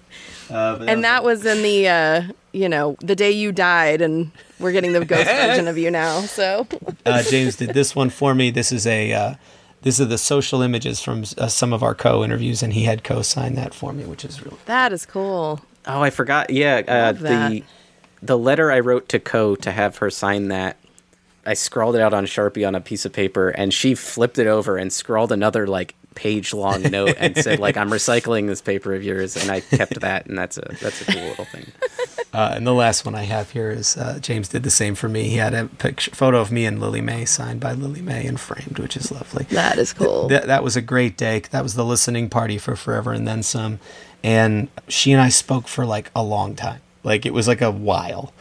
Uh, but and that was in the uh, you know the day you died, and we're getting the ghost version of you now. So uh, James did this one for me. This is a uh, this is the social images from uh, some of our co-interviews, and he had co-signed that for me, which is really that is cool. Oh, I forgot. Yeah, uh, Love that. the the letter I wrote to Co to have her sign that. I scrawled it out on Sharpie on a piece of paper, and she flipped it over and scrawled another like page long note and said like I'm recycling this paper of yours, and I kept that, and that's a that's a cool little thing. Uh, and the last one I have here is uh, James did the same for me. He had a picture, photo of me and Lillie Mae signed by Lillie Mae and framed, which is lovely. That is cool. That, that was a great day. That was the listening party for Forever and Then Some. And she and I spoke for like a long time. Like it was like a while.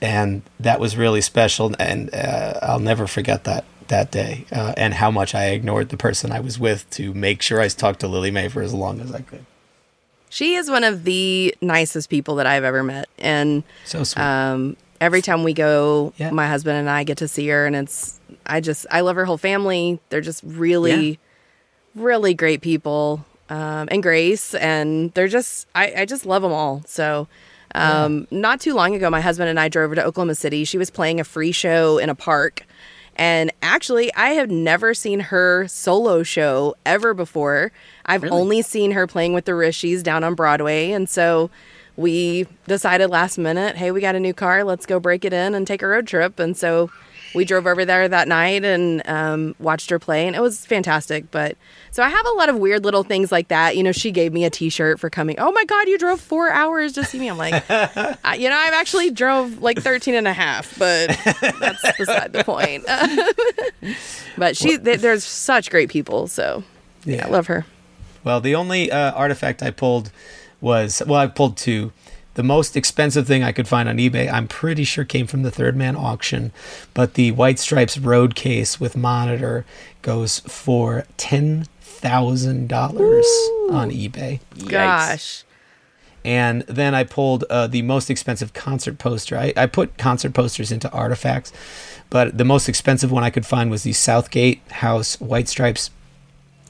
And that was really special. And uh, I'll never forget that that day uh, and how much I ignored the person I was with to make sure I talked to Lillie Mae for as long as I could. She is one of the nicest people that I've ever met, and So sweet. um, every time we go, Yeah. my husband and I get to see her, and it's I just I love her whole family. They're just really, really great people, um, and Grace, and they're just I, I just love them all. So. Um, Not too long ago, my husband and I drove her to Oklahoma City. She was playing a free show in a park, And actually, I have never seen her solo show ever before. I've only seen her playing with the Rishis down on Broadway. And so we decided last minute, hey, we got a new car. Let's go break it in and take a road trip. And so we drove over there that night and um, watched her play, and it was fantastic. But so I have a lot of weird little things like that. You know, she gave me a T-shirt for coming. Oh my God, you drove four hours to see me. I'm like, I, you know, I've actually drove like 13 and a half, but that's beside the point. but she, th- there's such great people, so yeah, I love her. Well, the only uh, artifact I pulled was well, I pulled two. The most expensive thing I could find on eBay, I'm pretty sure came from the Third Man auction, but the White Stripes Road case with monitor goes for ten thousand dollars on eBay. Gosh. And then I pulled uh, the most expensive concert poster. I, I put concert posters into artifacts, but the most expensive one I could find was the Southgate House White Stripes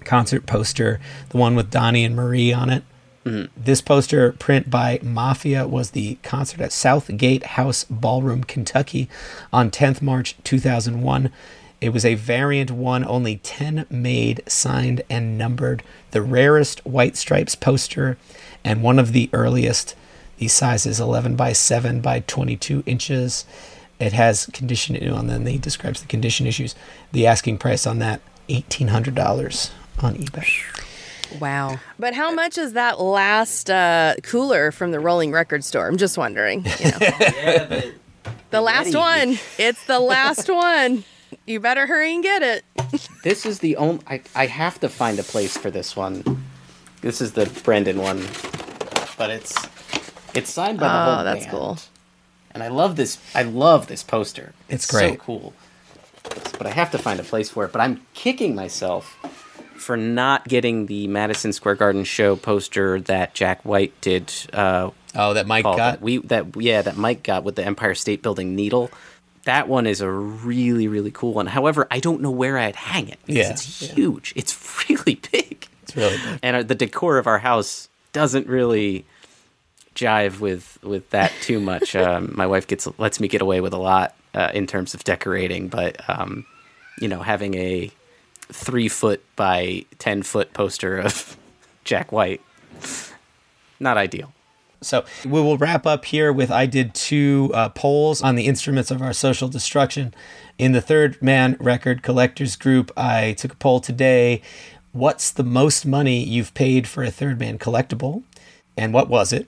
concert poster, the one with Donny and Marie on it. Mm-hmm. This poster print by Mafia was the concert at Southgate House Ballroom, Kentucky on 10th March 2001. It was a variant one, only 10 made, signed, and numbered. The rarest White Stripes poster and one of the earliest. The size is 11 by 7 by 22 inches. It has condition, and then he describes the condition issues. The asking price on that, $1,800 on eBay. Wow. But how much is that last uh, cooler from the Rolling Record store? I'm just wondering. You know. the last one. It's the last one. You better hurry and get it. This is the only. I, I have to find a place for this one. This is the Brendan one, but it's it's signed by the whole thing. Oh, whole that's band. cool. And I love this. I love this poster. It's great. It's so great. cool. But I have to find a place for it. But I'm kicking myself for not getting the Madison Square Garden show poster that Jack White did. Uh, Oh, that Mike got? that we that yeah that Mike got with the Empire State Building needle. That one is a really really cool one. However, I don't know where I'd hang it. because Yeah, it's huge. It's really big, It's really big. and uh, the decor of our house doesn't really jive with with that too much. um, my wife gets lets me get away with a lot uh, in terms of decorating, but um, you know, having a three foot by ten foot poster of Jack White, not ideal. So we will wrap up here with I did two uh, polls on the instruments of our social destruction. In the Third Man Record Collectors Group, I took a poll today. What's the most money you've paid for a Third Man collectible? And what was it?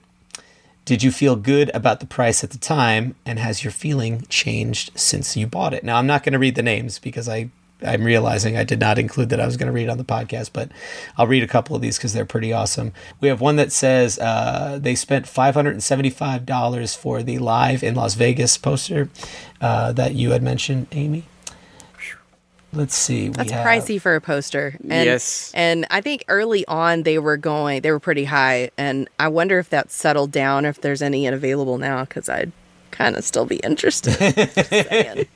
Did you feel good about the price at the time? And has your feeling changed since you bought it? Now, I'm not going to read the names because I, I'm realizing I did not include that I was going to read on the podcast, but I'll read a couple of these because they're pretty awesome. We have one that says uh, they spent $575 for the live in Las Vegas poster uh, that you had mentioned, Amy. Let's see. we That's have- pricey for a poster. And, Yes. And I think early on they were going, they were pretty high. And I wonder if that settled down, if there's any available now, because I'd kind of still be interested.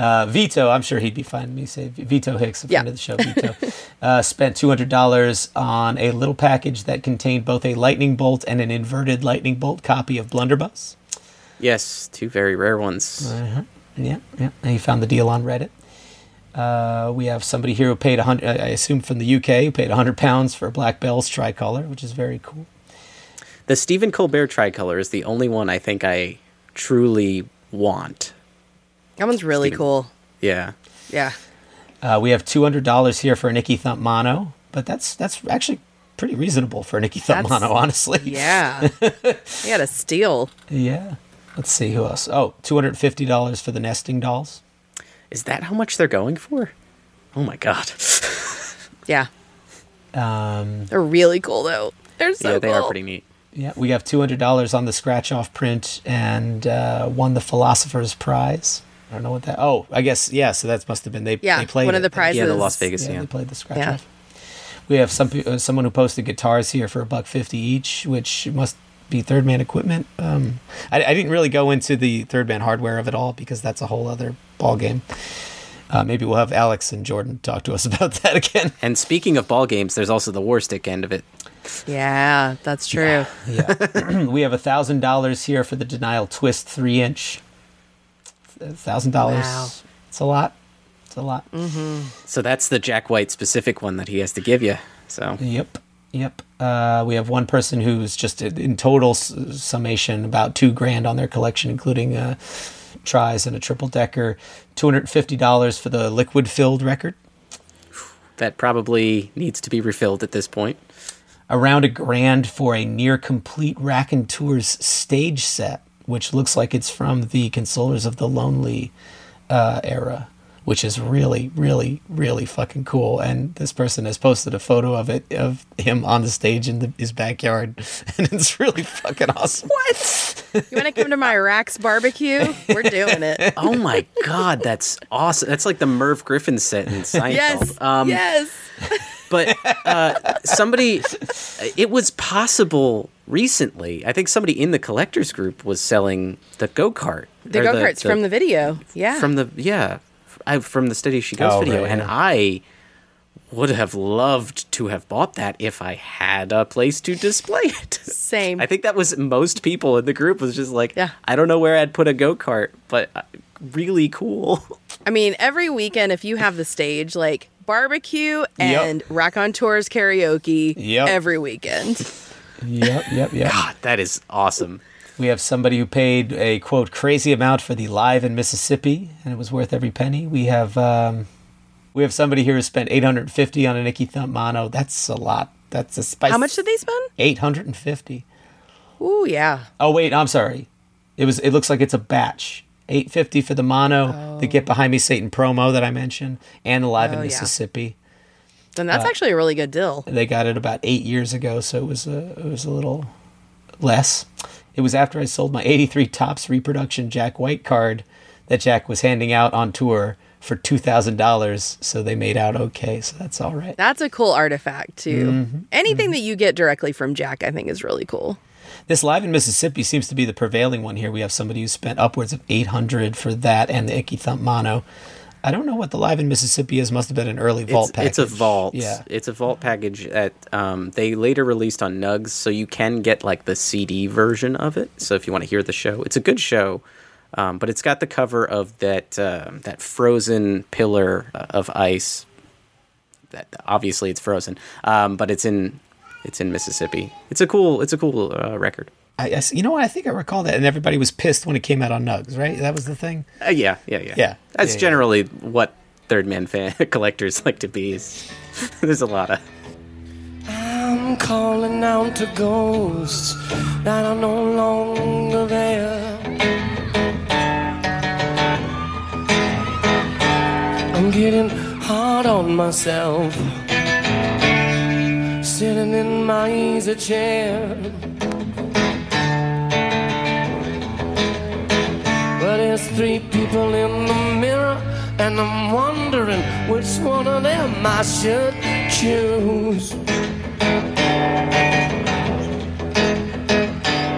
Uh, Vito, I'm sure he'd be fine me say Vito Hicks, a friend Yeah. of the show. Vito uh, spent two hundred dollars on a little package that contained both a lightning bolt and an inverted lightning bolt copy of Blunderbuss. Yes, two very rare ones. Yeah, yeah. And he found the deal on Reddit. Uh, we have somebody here who paid a hundred. I assume from the UK, who paid hundred pounds for a Black Belles tricolor, which is very cool. The Stephen Colbert tricolor is the only one I think I truly want. That one's really Steven. cool. Yeah. Yeah. Uh, we have two hundred dollars here for a Icky Thump mono, but that's that's actually pretty reasonable for a Icky Thump That's- mono, honestly. Yeah. you got a steal. Yeah. Let's see who else. Oh, $250 for the nesting dolls. Is that how much they're going for? Oh my god. Yeah. Um, They're really cool, though. They're so yeah, they cool. are pretty neat. yeah, we have $200 on the scratch off print and uh, won the Philosopher's Prize. I don't know what that. Oh, I guess yeah. So that must have been they. Yeah, they played one of it. the prizes. Yeah, the Las Vegas. Yeah, Yeah. they played the scratch Yeah. off. We have some uh, someone who posted guitars here for a buck fifty each, which must be third man equipment. Um, I, I didn't really go into the third man hardware of it all because that's a whole other ball game. Uh, maybe we'll have Alex and Jordan talk to us about that again. And speaking of ball games, there's also the Warstic end of it. Yeah, that's true. Yeah, we have a thousand dollars here for the denial twist three inch. Thousand Wow. dollars It's a lot. It's a lot. So that's the Jack White specific one that he has to give you. So Yep. Yep. Uh, we have one person who's just in total s- summation about two grand on their collection, including uh, tries and a triple decker. Two hundred fifty dollars for the liquid filled record. that probably needs to be refilled at this point. Around a grand for a near complete Raconteurs stage set, which looks like it's from the Consolers of the Lonely uh, era, which is really, really, really fucking cool. And this person has posted a photo of it of him on the stage in the, his backyard, and it's really fucking awesome. What? You want to come to my Rax barbecue? We're doing it. Oh my god, that's awesome! That's like the Merv Griffin set in Seinfeld. Yes. Um, yes. But uh, somebody, it was possible recently. I think somebody in the collectors group was selling the go kart. The go karts from the video. Yeah. from the yeah, I, from the Steady She Goes Oh, video, right, and. I would have loved to have bought that if I had a place to display it. Same. I think that was most people in the group was just like, Yeah. I don't know where I'd put a go kart, but uh, really cool. I mean, every weekend, if you have the stage, like barbecue and Raconteurs karaoke Yep. every weekend. Yep, yep, yep. God, that is awesome. We have somebody who paid a quote crazy amount for the live in Mississippi, and it was worth every penny. We have um, we have somebody here who spent eight hundred and fifty on an Icky Thump mono. That's a lot. That's a spice. How much did they spend? Eight hundred and fifty. Ooh, yeah. Oh wait, I'm sorry. It was. It looks like it's a batch. Eight fifty for the mono, oh. the Get Behind Me Satan promo that I mentioned, and the live Oh, in yeah. Mississippi. Then Uh, that's actually a really good deal. They got it about eight years ago, so it was a it was a little less. It was after I sold my '83 Topps reproduction Jack White card that Jack was handing out on tour for two thousand dollars, so they made out okay. So that's all right. That's a cool artifact, too. Mm-hmm. Anything that you get directly from Jack, I think, is really cool. This live in Mississippi seems to be the prevailing one here. We have somebody who spent upwards of eight hundred for that and the Icky Thump mono. I don't know what the live in Mississippi is. Must have been an early vault it's, package. it's a vault. Yeah. It's a vault package that um, they later released on Nugs, so you can get like the CD version of it. So if you want to hear the show, it's a good show. Um, but it's got the cover of that uh, that frozen pillar uh, of ice. That obviously it's frozen, um, but it's in it's in Mississippi. It's a cool it's a cool uh, record. I, I s- you know what? I think I recall that, and everybody was pissed when it came out on Nugs. Right? That was the thing. Uh, yeah, yeah, yeah. Yeah. That's Yeah, yeah. generally what third man fan collectors like to be. Is there's a lot of I'm calling out to ghosts that are no longer there. I'm getting hard on myself, sitting in my easy chair. But there's three people in the mirror, and I'm wondering which one of them I should choose.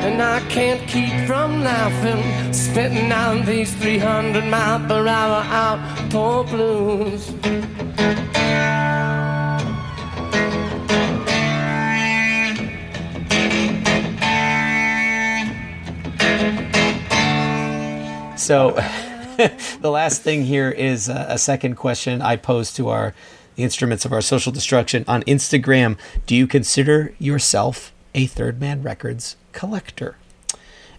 And I can't keep from laughing, spitting out these 300 mile per hour outdoor blues. So, the last thing here is a, a second question I posed to our the instruments of our social destruction on Instagram. Do you consider yourself a Third Man Records collector?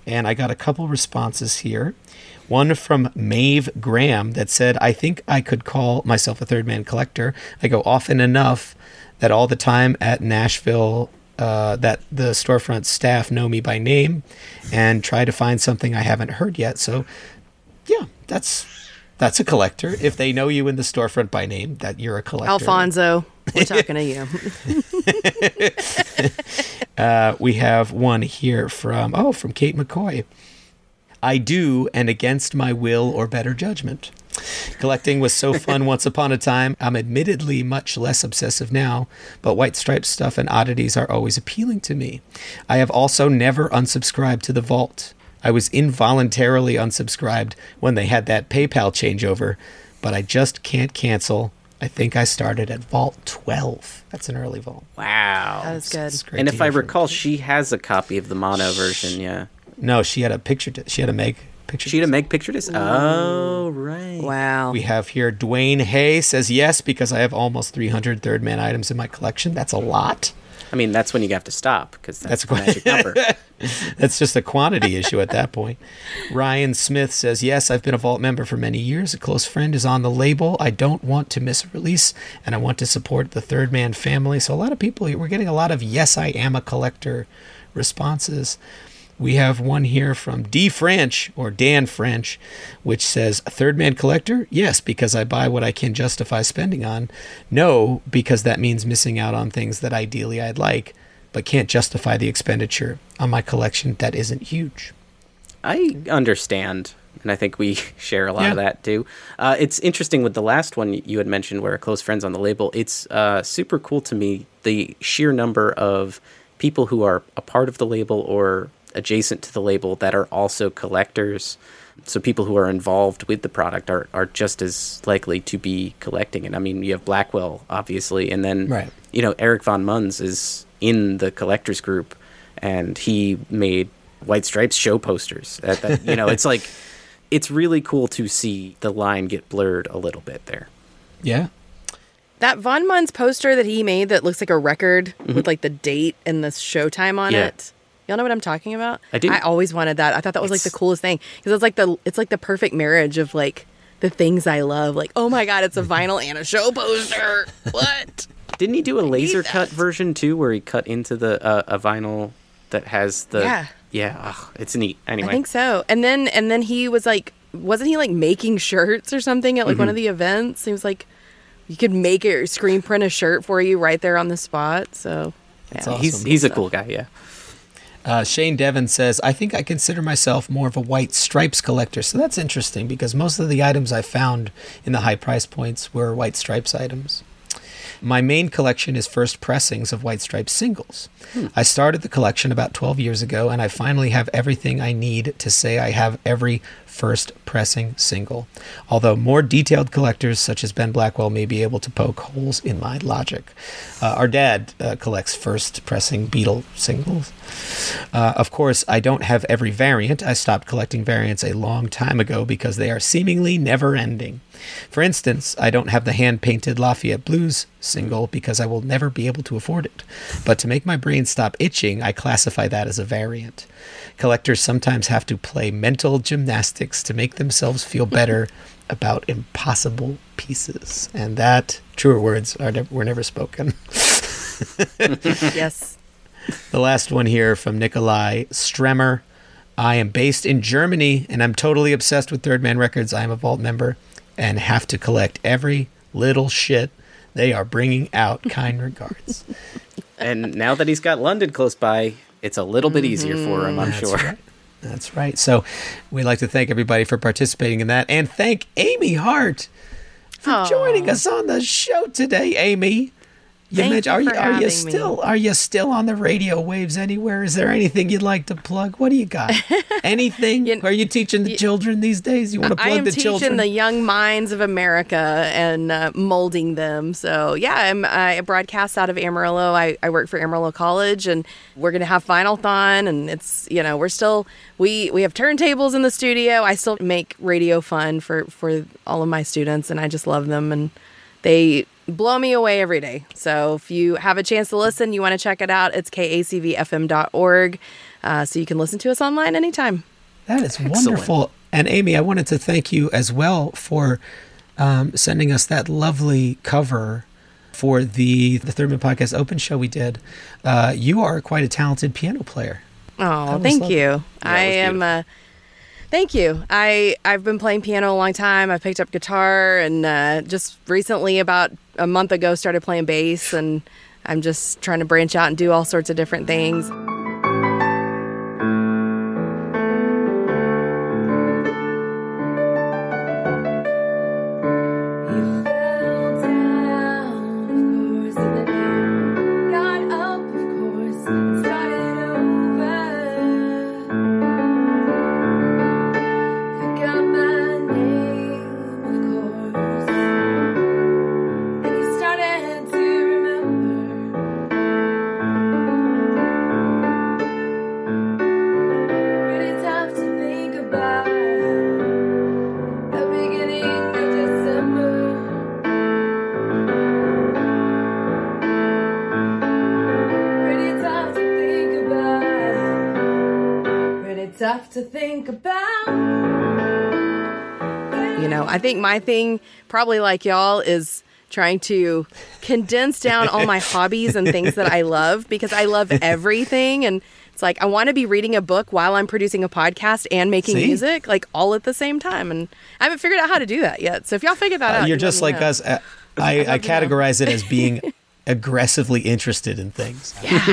And I got a couple responses here. One from Maeve Graham that said, I think I could call myself a third man collector. I go often enough that all the time at Nashville, uh, that the storefront staff know me by name and try to find something I haven't heard yet. So, yeah, that's that's a collector. If they know you in the storefront by name, that you're a collector. Alfonso, we're talking to you. Uh, we have one here from oh from Kate McCoy. I do and against my will or better judgment. Collecting was so fun once upon a time. I'm admittedly much less obsessive now, but white striped stuff and oddities are always appealing to me. I have also never unsubscribed to the vault. I was involuntarily unsubscribed when they had that PayPal changeover, but I just can't cancel. I think I started at Vault 12. That's an early vault. wow. That was good. It's great And if I hear from recall, she has a copy of the mono version. Yeah. No, she had a picture. To, she had a Meg picture. She had a Meg pictured us. Oh right. Wow. We have here Dwayne Hay says yes because I have almost 300 Third Man items in my collection. That's a lot. I mean, that's when you have to stop because that's, That's magic number. That's just a quantity issue at that point. Ryan Smith says, Yes, I've been a Vault member for many years. A close friend is on the label. I don't want to miss a release, and I want to support the Third Man family. So, a lot of people, we're getting a lot of Yes, I am a collector responses. We have one here from D French or Dan French, which says, Third Man collector? Yes, because I buy what I can justify spending on. No, because that means missing out on things that ideally I'd like, but can't justify the expenditure on my collection that isn't huge. I understand, and I think we share a lot of that too. Uh, it's interesting with the last one you had mentioned, where close friends on the label. It's uh, super cool to me the sheer number of people who are a part of the label or adjacent to the label that are also collectors. So people who are involved with the product are, are just as likely to be collecting it. I mean, you have Blackwell, obviously, and then Right. you know Eric von Munz is in the collectors group, and he made White Stripes show posters. That, that you know, it's like it's really cool to see the line get blurred a little bit there. Yeah. That Von Munz poster that he made that looks like a record with like the date and the showtime on Mm-hmm. Yeah. it. Y'all know what I'm talking about? I do. I always wanted that. I thought that was like the coolest thing because it's like the it's like the perfect marriage of like the things I love. Like, oh my god, it's a vinyl and a show poster. What? Didn't he do a laser cut version too, where he cut into the uh, a vinyl that has the Yeah. yeah? ugh, it's neat. Anyway, I think so. And then and then he was like, wasn't he like making shirts or something at like Mm-hmm. one of the events? He was like, you could make it screen print a shirt for you right there on the spot. So yeah. awesome. he's he's a cool guy. Yeah. Uh, Shane Devon says, I think I consider myself more of a white stripes collector. So that's interesting because most of the items I found in the high price points were white stripes items. My main collection is first pressings of White Stripes singles. I started the collection about 12 years ago, and I finally have everything I need to say I have every first pressing single. Although more detailed collectors, such as Ben Blackwell, may be able to poke holes in my logic. Uh, our dad uh, collects first pressing Beatle singles. Uh, of course, I don't have every variant. I stopped collecting variants a long time ago because they are seemingly never ending. For instance, I don't have the hand painted Lafayette Blues single because I will never be able to afford it. But to make my brain stop itching, I classify that as a variant. Collectors sometimes have to play mental gymnastics to make themselves feel better about impossible pieces. And that, truer words, are never, were never spoken. yes. The last one here from Nikolai Stremmer. I am based in Germany and I'm totally obsessed with Third Man Records. I am a Vault member and have to collect every little shit they are bringing out. Kind regards. And now that he's got London close by, it's a little bit easier for him, I'm That's sure. right. That's right. So we'd like to thank everybody for participating in that and thank Amy Hart for Aw. joining us on the show today, Amy. You Thank you are you are you having me. still are you still on the radio waves anywhere? Is there anything you'd like to plug? What do you got? Anything? You- are you teaching the children these days? You want to plug I am the teaching children? the young minds of America and uh, molding them. So yeah, I'm I broadcast out of Amarillo. I, I work for Amarillo College, and we're gonna have Vinylthon, and it's you know we're still we we have turntables in the studio. I still make radio fun for for all of my students, and I just love them, and they blow me away every day. So if you have a chance to listen, you want to check it out, it's kacvfm.org. Uh, so you can listen to us online anytime. That is wonderful. And Amy, I wanted to thank you as well for um, sending us that lovely cover for the the Thurman Podcast Open show we did. Uh, you are quite a talented piano player. Oh, thank lovely. you. I am. beautiful. Uh, thank you. I I've been playing piano a long time. I picked up guitar and uh, just recently, about a month ago, started playing bass. And I'm just trying to branch out and do all sorts of different things. To think about. You know, I think my thing, probably like y'all, is trying to condense down all my hobbies and things that I love because I love everything. And it's like I want to be reading a book while I'm producing a podcast and making See? music, like all at the same time. And I haven't figured out how to do that yet. So if y'all figure that Uh, out, you're just like know. us. Uh, I, I categorize it as being aggressively interested in things. Yeah.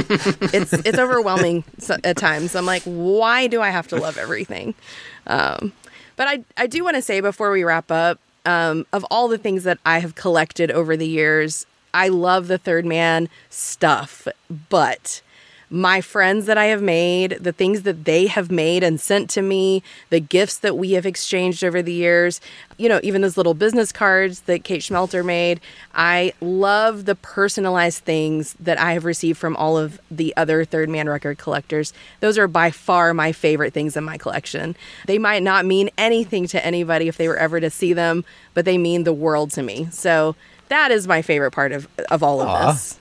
it's it's overwhelming at times. I'm like, why do I have to love everything? Um, but I I do want to say before we wrap up, um, of all the things that I have collected over the years, I love the Third Man stuff, but my friends that I have made, the things that they have made and sent to me, the gifts that we have exchanged over the years, you know, even those little business cards that Kate Schmelter made. I love the personalized things that I have received from all of the other Third Man record collectors. Those are by far my favorite things in my collection. They might not mean anything to anybody if they were ever to see them, but they mean the world to me. So that is my favorite part of, of all of Aw. this.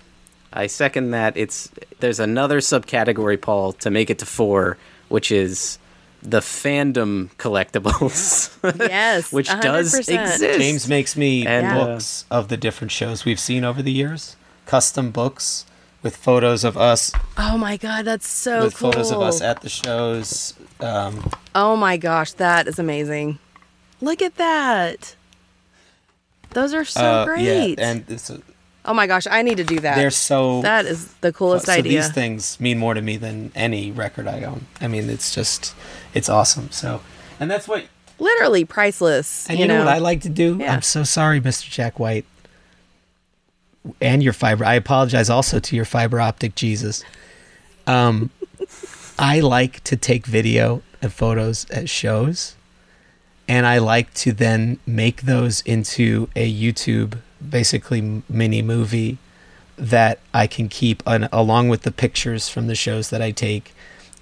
I second that. It's there's another subcategory, Paul, to make it to four, which is the fandom collectibles. Yes, which does 100%. exist. James makes me And, uh, books of the different shows we've seen over the years, custom books with photos of us, Oh my god, that's so with cool. photos of us at the shows. Um, Oh my gosh, that is amazing. Look at that. Those are so uh, great. Yeah, and it's, oh my gosh, I need to do that. they're so. that is the coolest so idea. these things mean more to me than any record I own. I mean, it's just, it's awesome. So, and that's what Literally priceless. And you, know, what I like to do? Yeah. I'm so sorry, Mr. Jack White. And your fiber. I apologize also to your fiber optic Jesus. Um, I like to take video and photos at shows, and I like to then make those into a YouTube, basically mini movie that I can keep on, along with the pictures from the shows that I take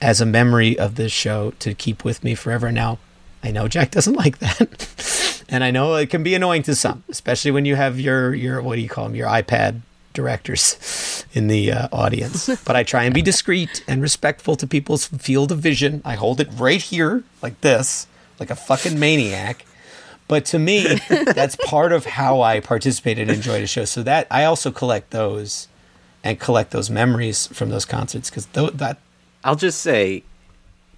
as a memory of this show to keep with me forever. Now, I know Jack doesn't like that. and I know it can be annoying to some, especially when you have your your what do you call them, your iPad directors in the uh, audience. But I try and be discreet and respectful to people's field of vision. I hold it right here like this, like a fucking maniac. But to me, that's part of how I participate and enjoy the show. So that I also collect those and collect those memories from those concerts because that I'll just say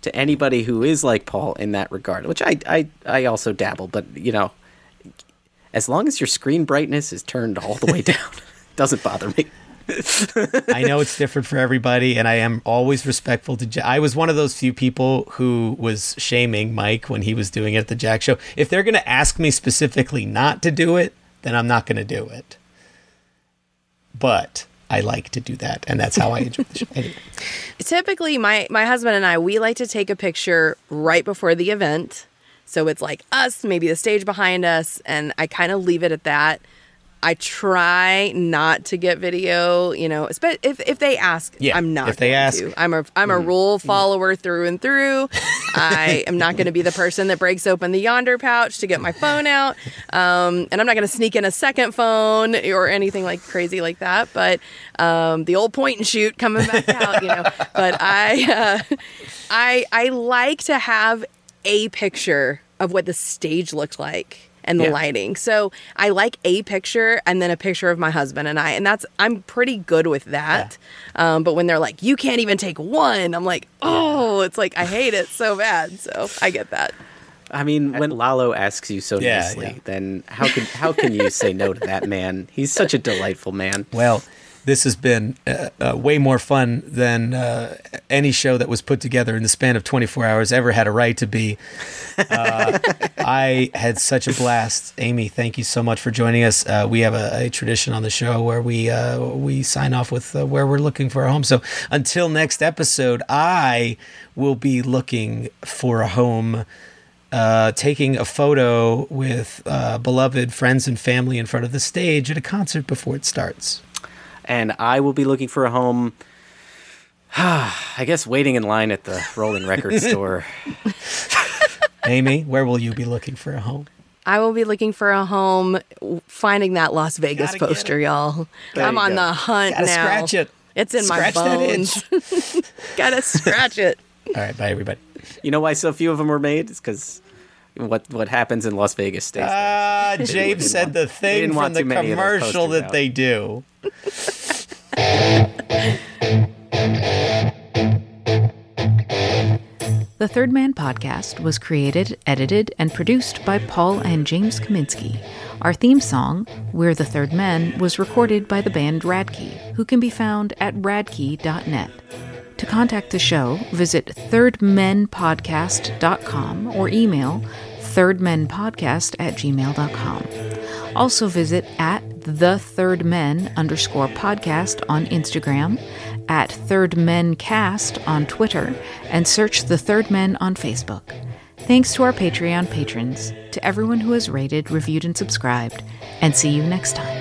to anybody who is like Paul in that regard, which I, I, I also dabble, but you know, as long as your screen brightness is turned all the way down, doesn't bother me. I know it's different for everybody, and I am always respectful to. Ja- I was one of those few people who was shaming Mike when he was doing it at the Jack Show. If they're going to ask me specifically not to do it, then I'm not going to do it. But I like to do that, and that's how I enjoy the show. Anyway. Typically, my my husband and I we like to take a picture right before the event, so it's like us, maybe the stage behind us, and I kind of leave it at that. I try not to get video, you know, but if if they ask, Yeah, I'm not. if they ask. Mm-hmm. to. I'm a I'm a rule follower through and through. I am not going to be the person that breaks open the Yondr pouch to get my phone out, um, and I'm not going to sneak in a second phone or anything like crazy like that. But um, the old point and shoot coming back out, you know. But I uh, I I like to have a picture of what the stage looked like and the Yeah. lighting. So I like a picture and then a picture of my husband and I, and that's I'm pretty good with that. Um, but when they're like, you can't even take one, I'm like, oh, it's like I hate it so bad. So I get that. I mean, when Lalo asks you so Yeah, nicely, yeah. then how can how can you say no to that man? He's such a delightful man. Well, this has been uh, uh, way more fun than uh, any show that was put together in the span of 24 hours ever had a right to be. Uh, I had such a blast, Amy. Thank you so much for joining us. Uh, we have a, a tradition on the show where we uh, we sign off with where we're looking for a home. So until next episode, I will be looking for a home uh, taking a photo with uh, beloved friends and family in front of the stage at a concert before it starts. And I will be looking for a home. I guess waiting in line at the rolling record store. Amy, where will you be looking for a home? I will be looking for a home, finding that Las Vegas Gotta poster, y'all. There I'm on go. the hunt Gotta now. scratch it. It's in Scratch that my bones. Gotta scratch it. All right, bye everybody. You know why so few of them were made? It's because what what happens in Las Vegas stays. Ah, didn't James said the want- they thing from the too many of those commercial that out. they do. The Third Man podcast was created, edited, and produced by Paul and James Kaminsky. Our theme song, We're the Third Men, was recorded by the band Radkey, who can be found at radkey.net. To contact the show, visit thirdmenpodcast.com or email thirdmenpodcast at gmail.com. Also visit at the third men underscore podcast on Instagram, at third men cast on Twitter, and search the third men on Facebook. Thanks to our Patreon patrons, to everyone who has rated, reviewed, and subscribed, and see you next time.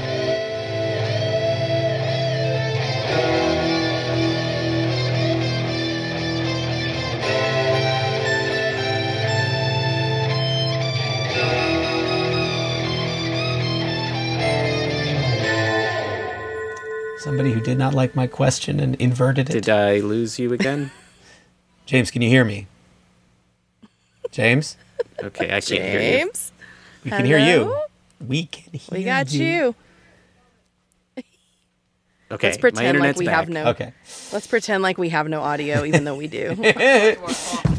Somebody who did not like my question and inverted it. Did I lose you again? James, can you hear me? James, Okay, I can't hear you. James, we can hear you. We can hear you. we got you. Okay, Let's my pretend like we back. have no. Okay. Let's pretend like we have no audio, even though we do.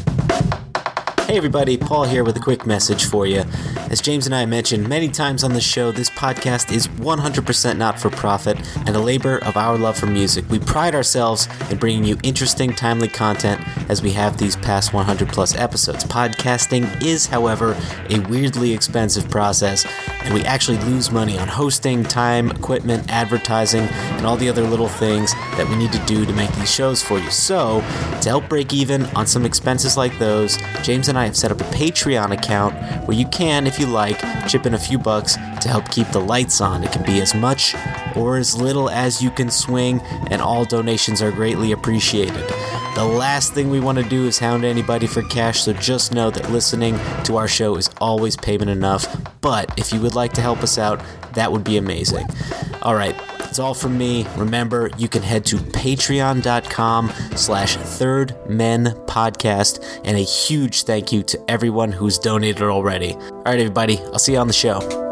Hey everybody, Paul here with a quick message for you. As James and I mentioned many times on the show, this podcast is 100% not for profit and a labor of our love for music. We pride ourselves in bringing you interesting, timely content as we have these past 100 plus episodes. Podcasting is, however, a weirdly expensive process, and we actually lose money on hosting, time, equipment, advertising, and all the other little things that we need to do to make these shows for you. So, to help break even on some expenses like those, James and I have set up a Patreon account where you can, if you like, chip in a few bucks to help keep the lights on. It can be as much or as little as you can swing, and all donations are greatly appreciated. The last thing we want to do is hound anybody for cash, so just know that listening to our show is always payment enough. But if you would like to help us out, that would be amazing. All right, that's all from me. Remember, you can head to patreon.com slash third men podcast, and a huge thank you to everyone who's donated already. All right, everybody, I'll see you on the show.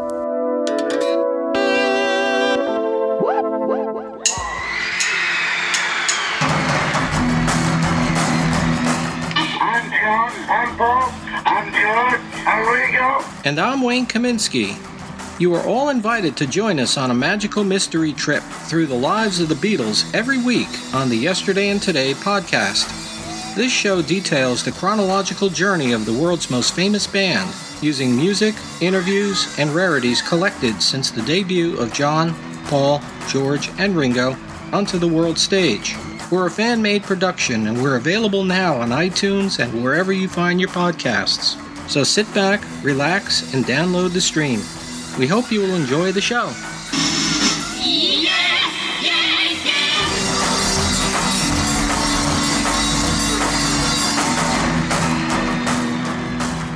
And I'm Wayne Kaminsky. You are all invited to join us on a magical mystery trip through the lives of the Beatles every week on the Yesterday and Today podcast. This show details the chronological journey of the world's most famous band, using music, interviews, and rarities collected since the debut of John, Paul, George, and Ringo onto the world stage. We're a fan made production and we're available now on iTunes and wherever you find your podcasts. So sit back, relax, and download the stream. We hope you will enjoy the show.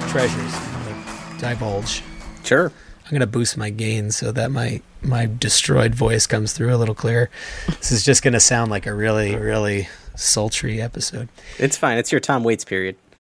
Treasures. I'm gonna divulge. Sure. I'm gonna boost my gain so that my my destroyed voice comes through a little clearer. This is just gonna sound like a really really sultry episode. It's fine. It's your Tom Waits period.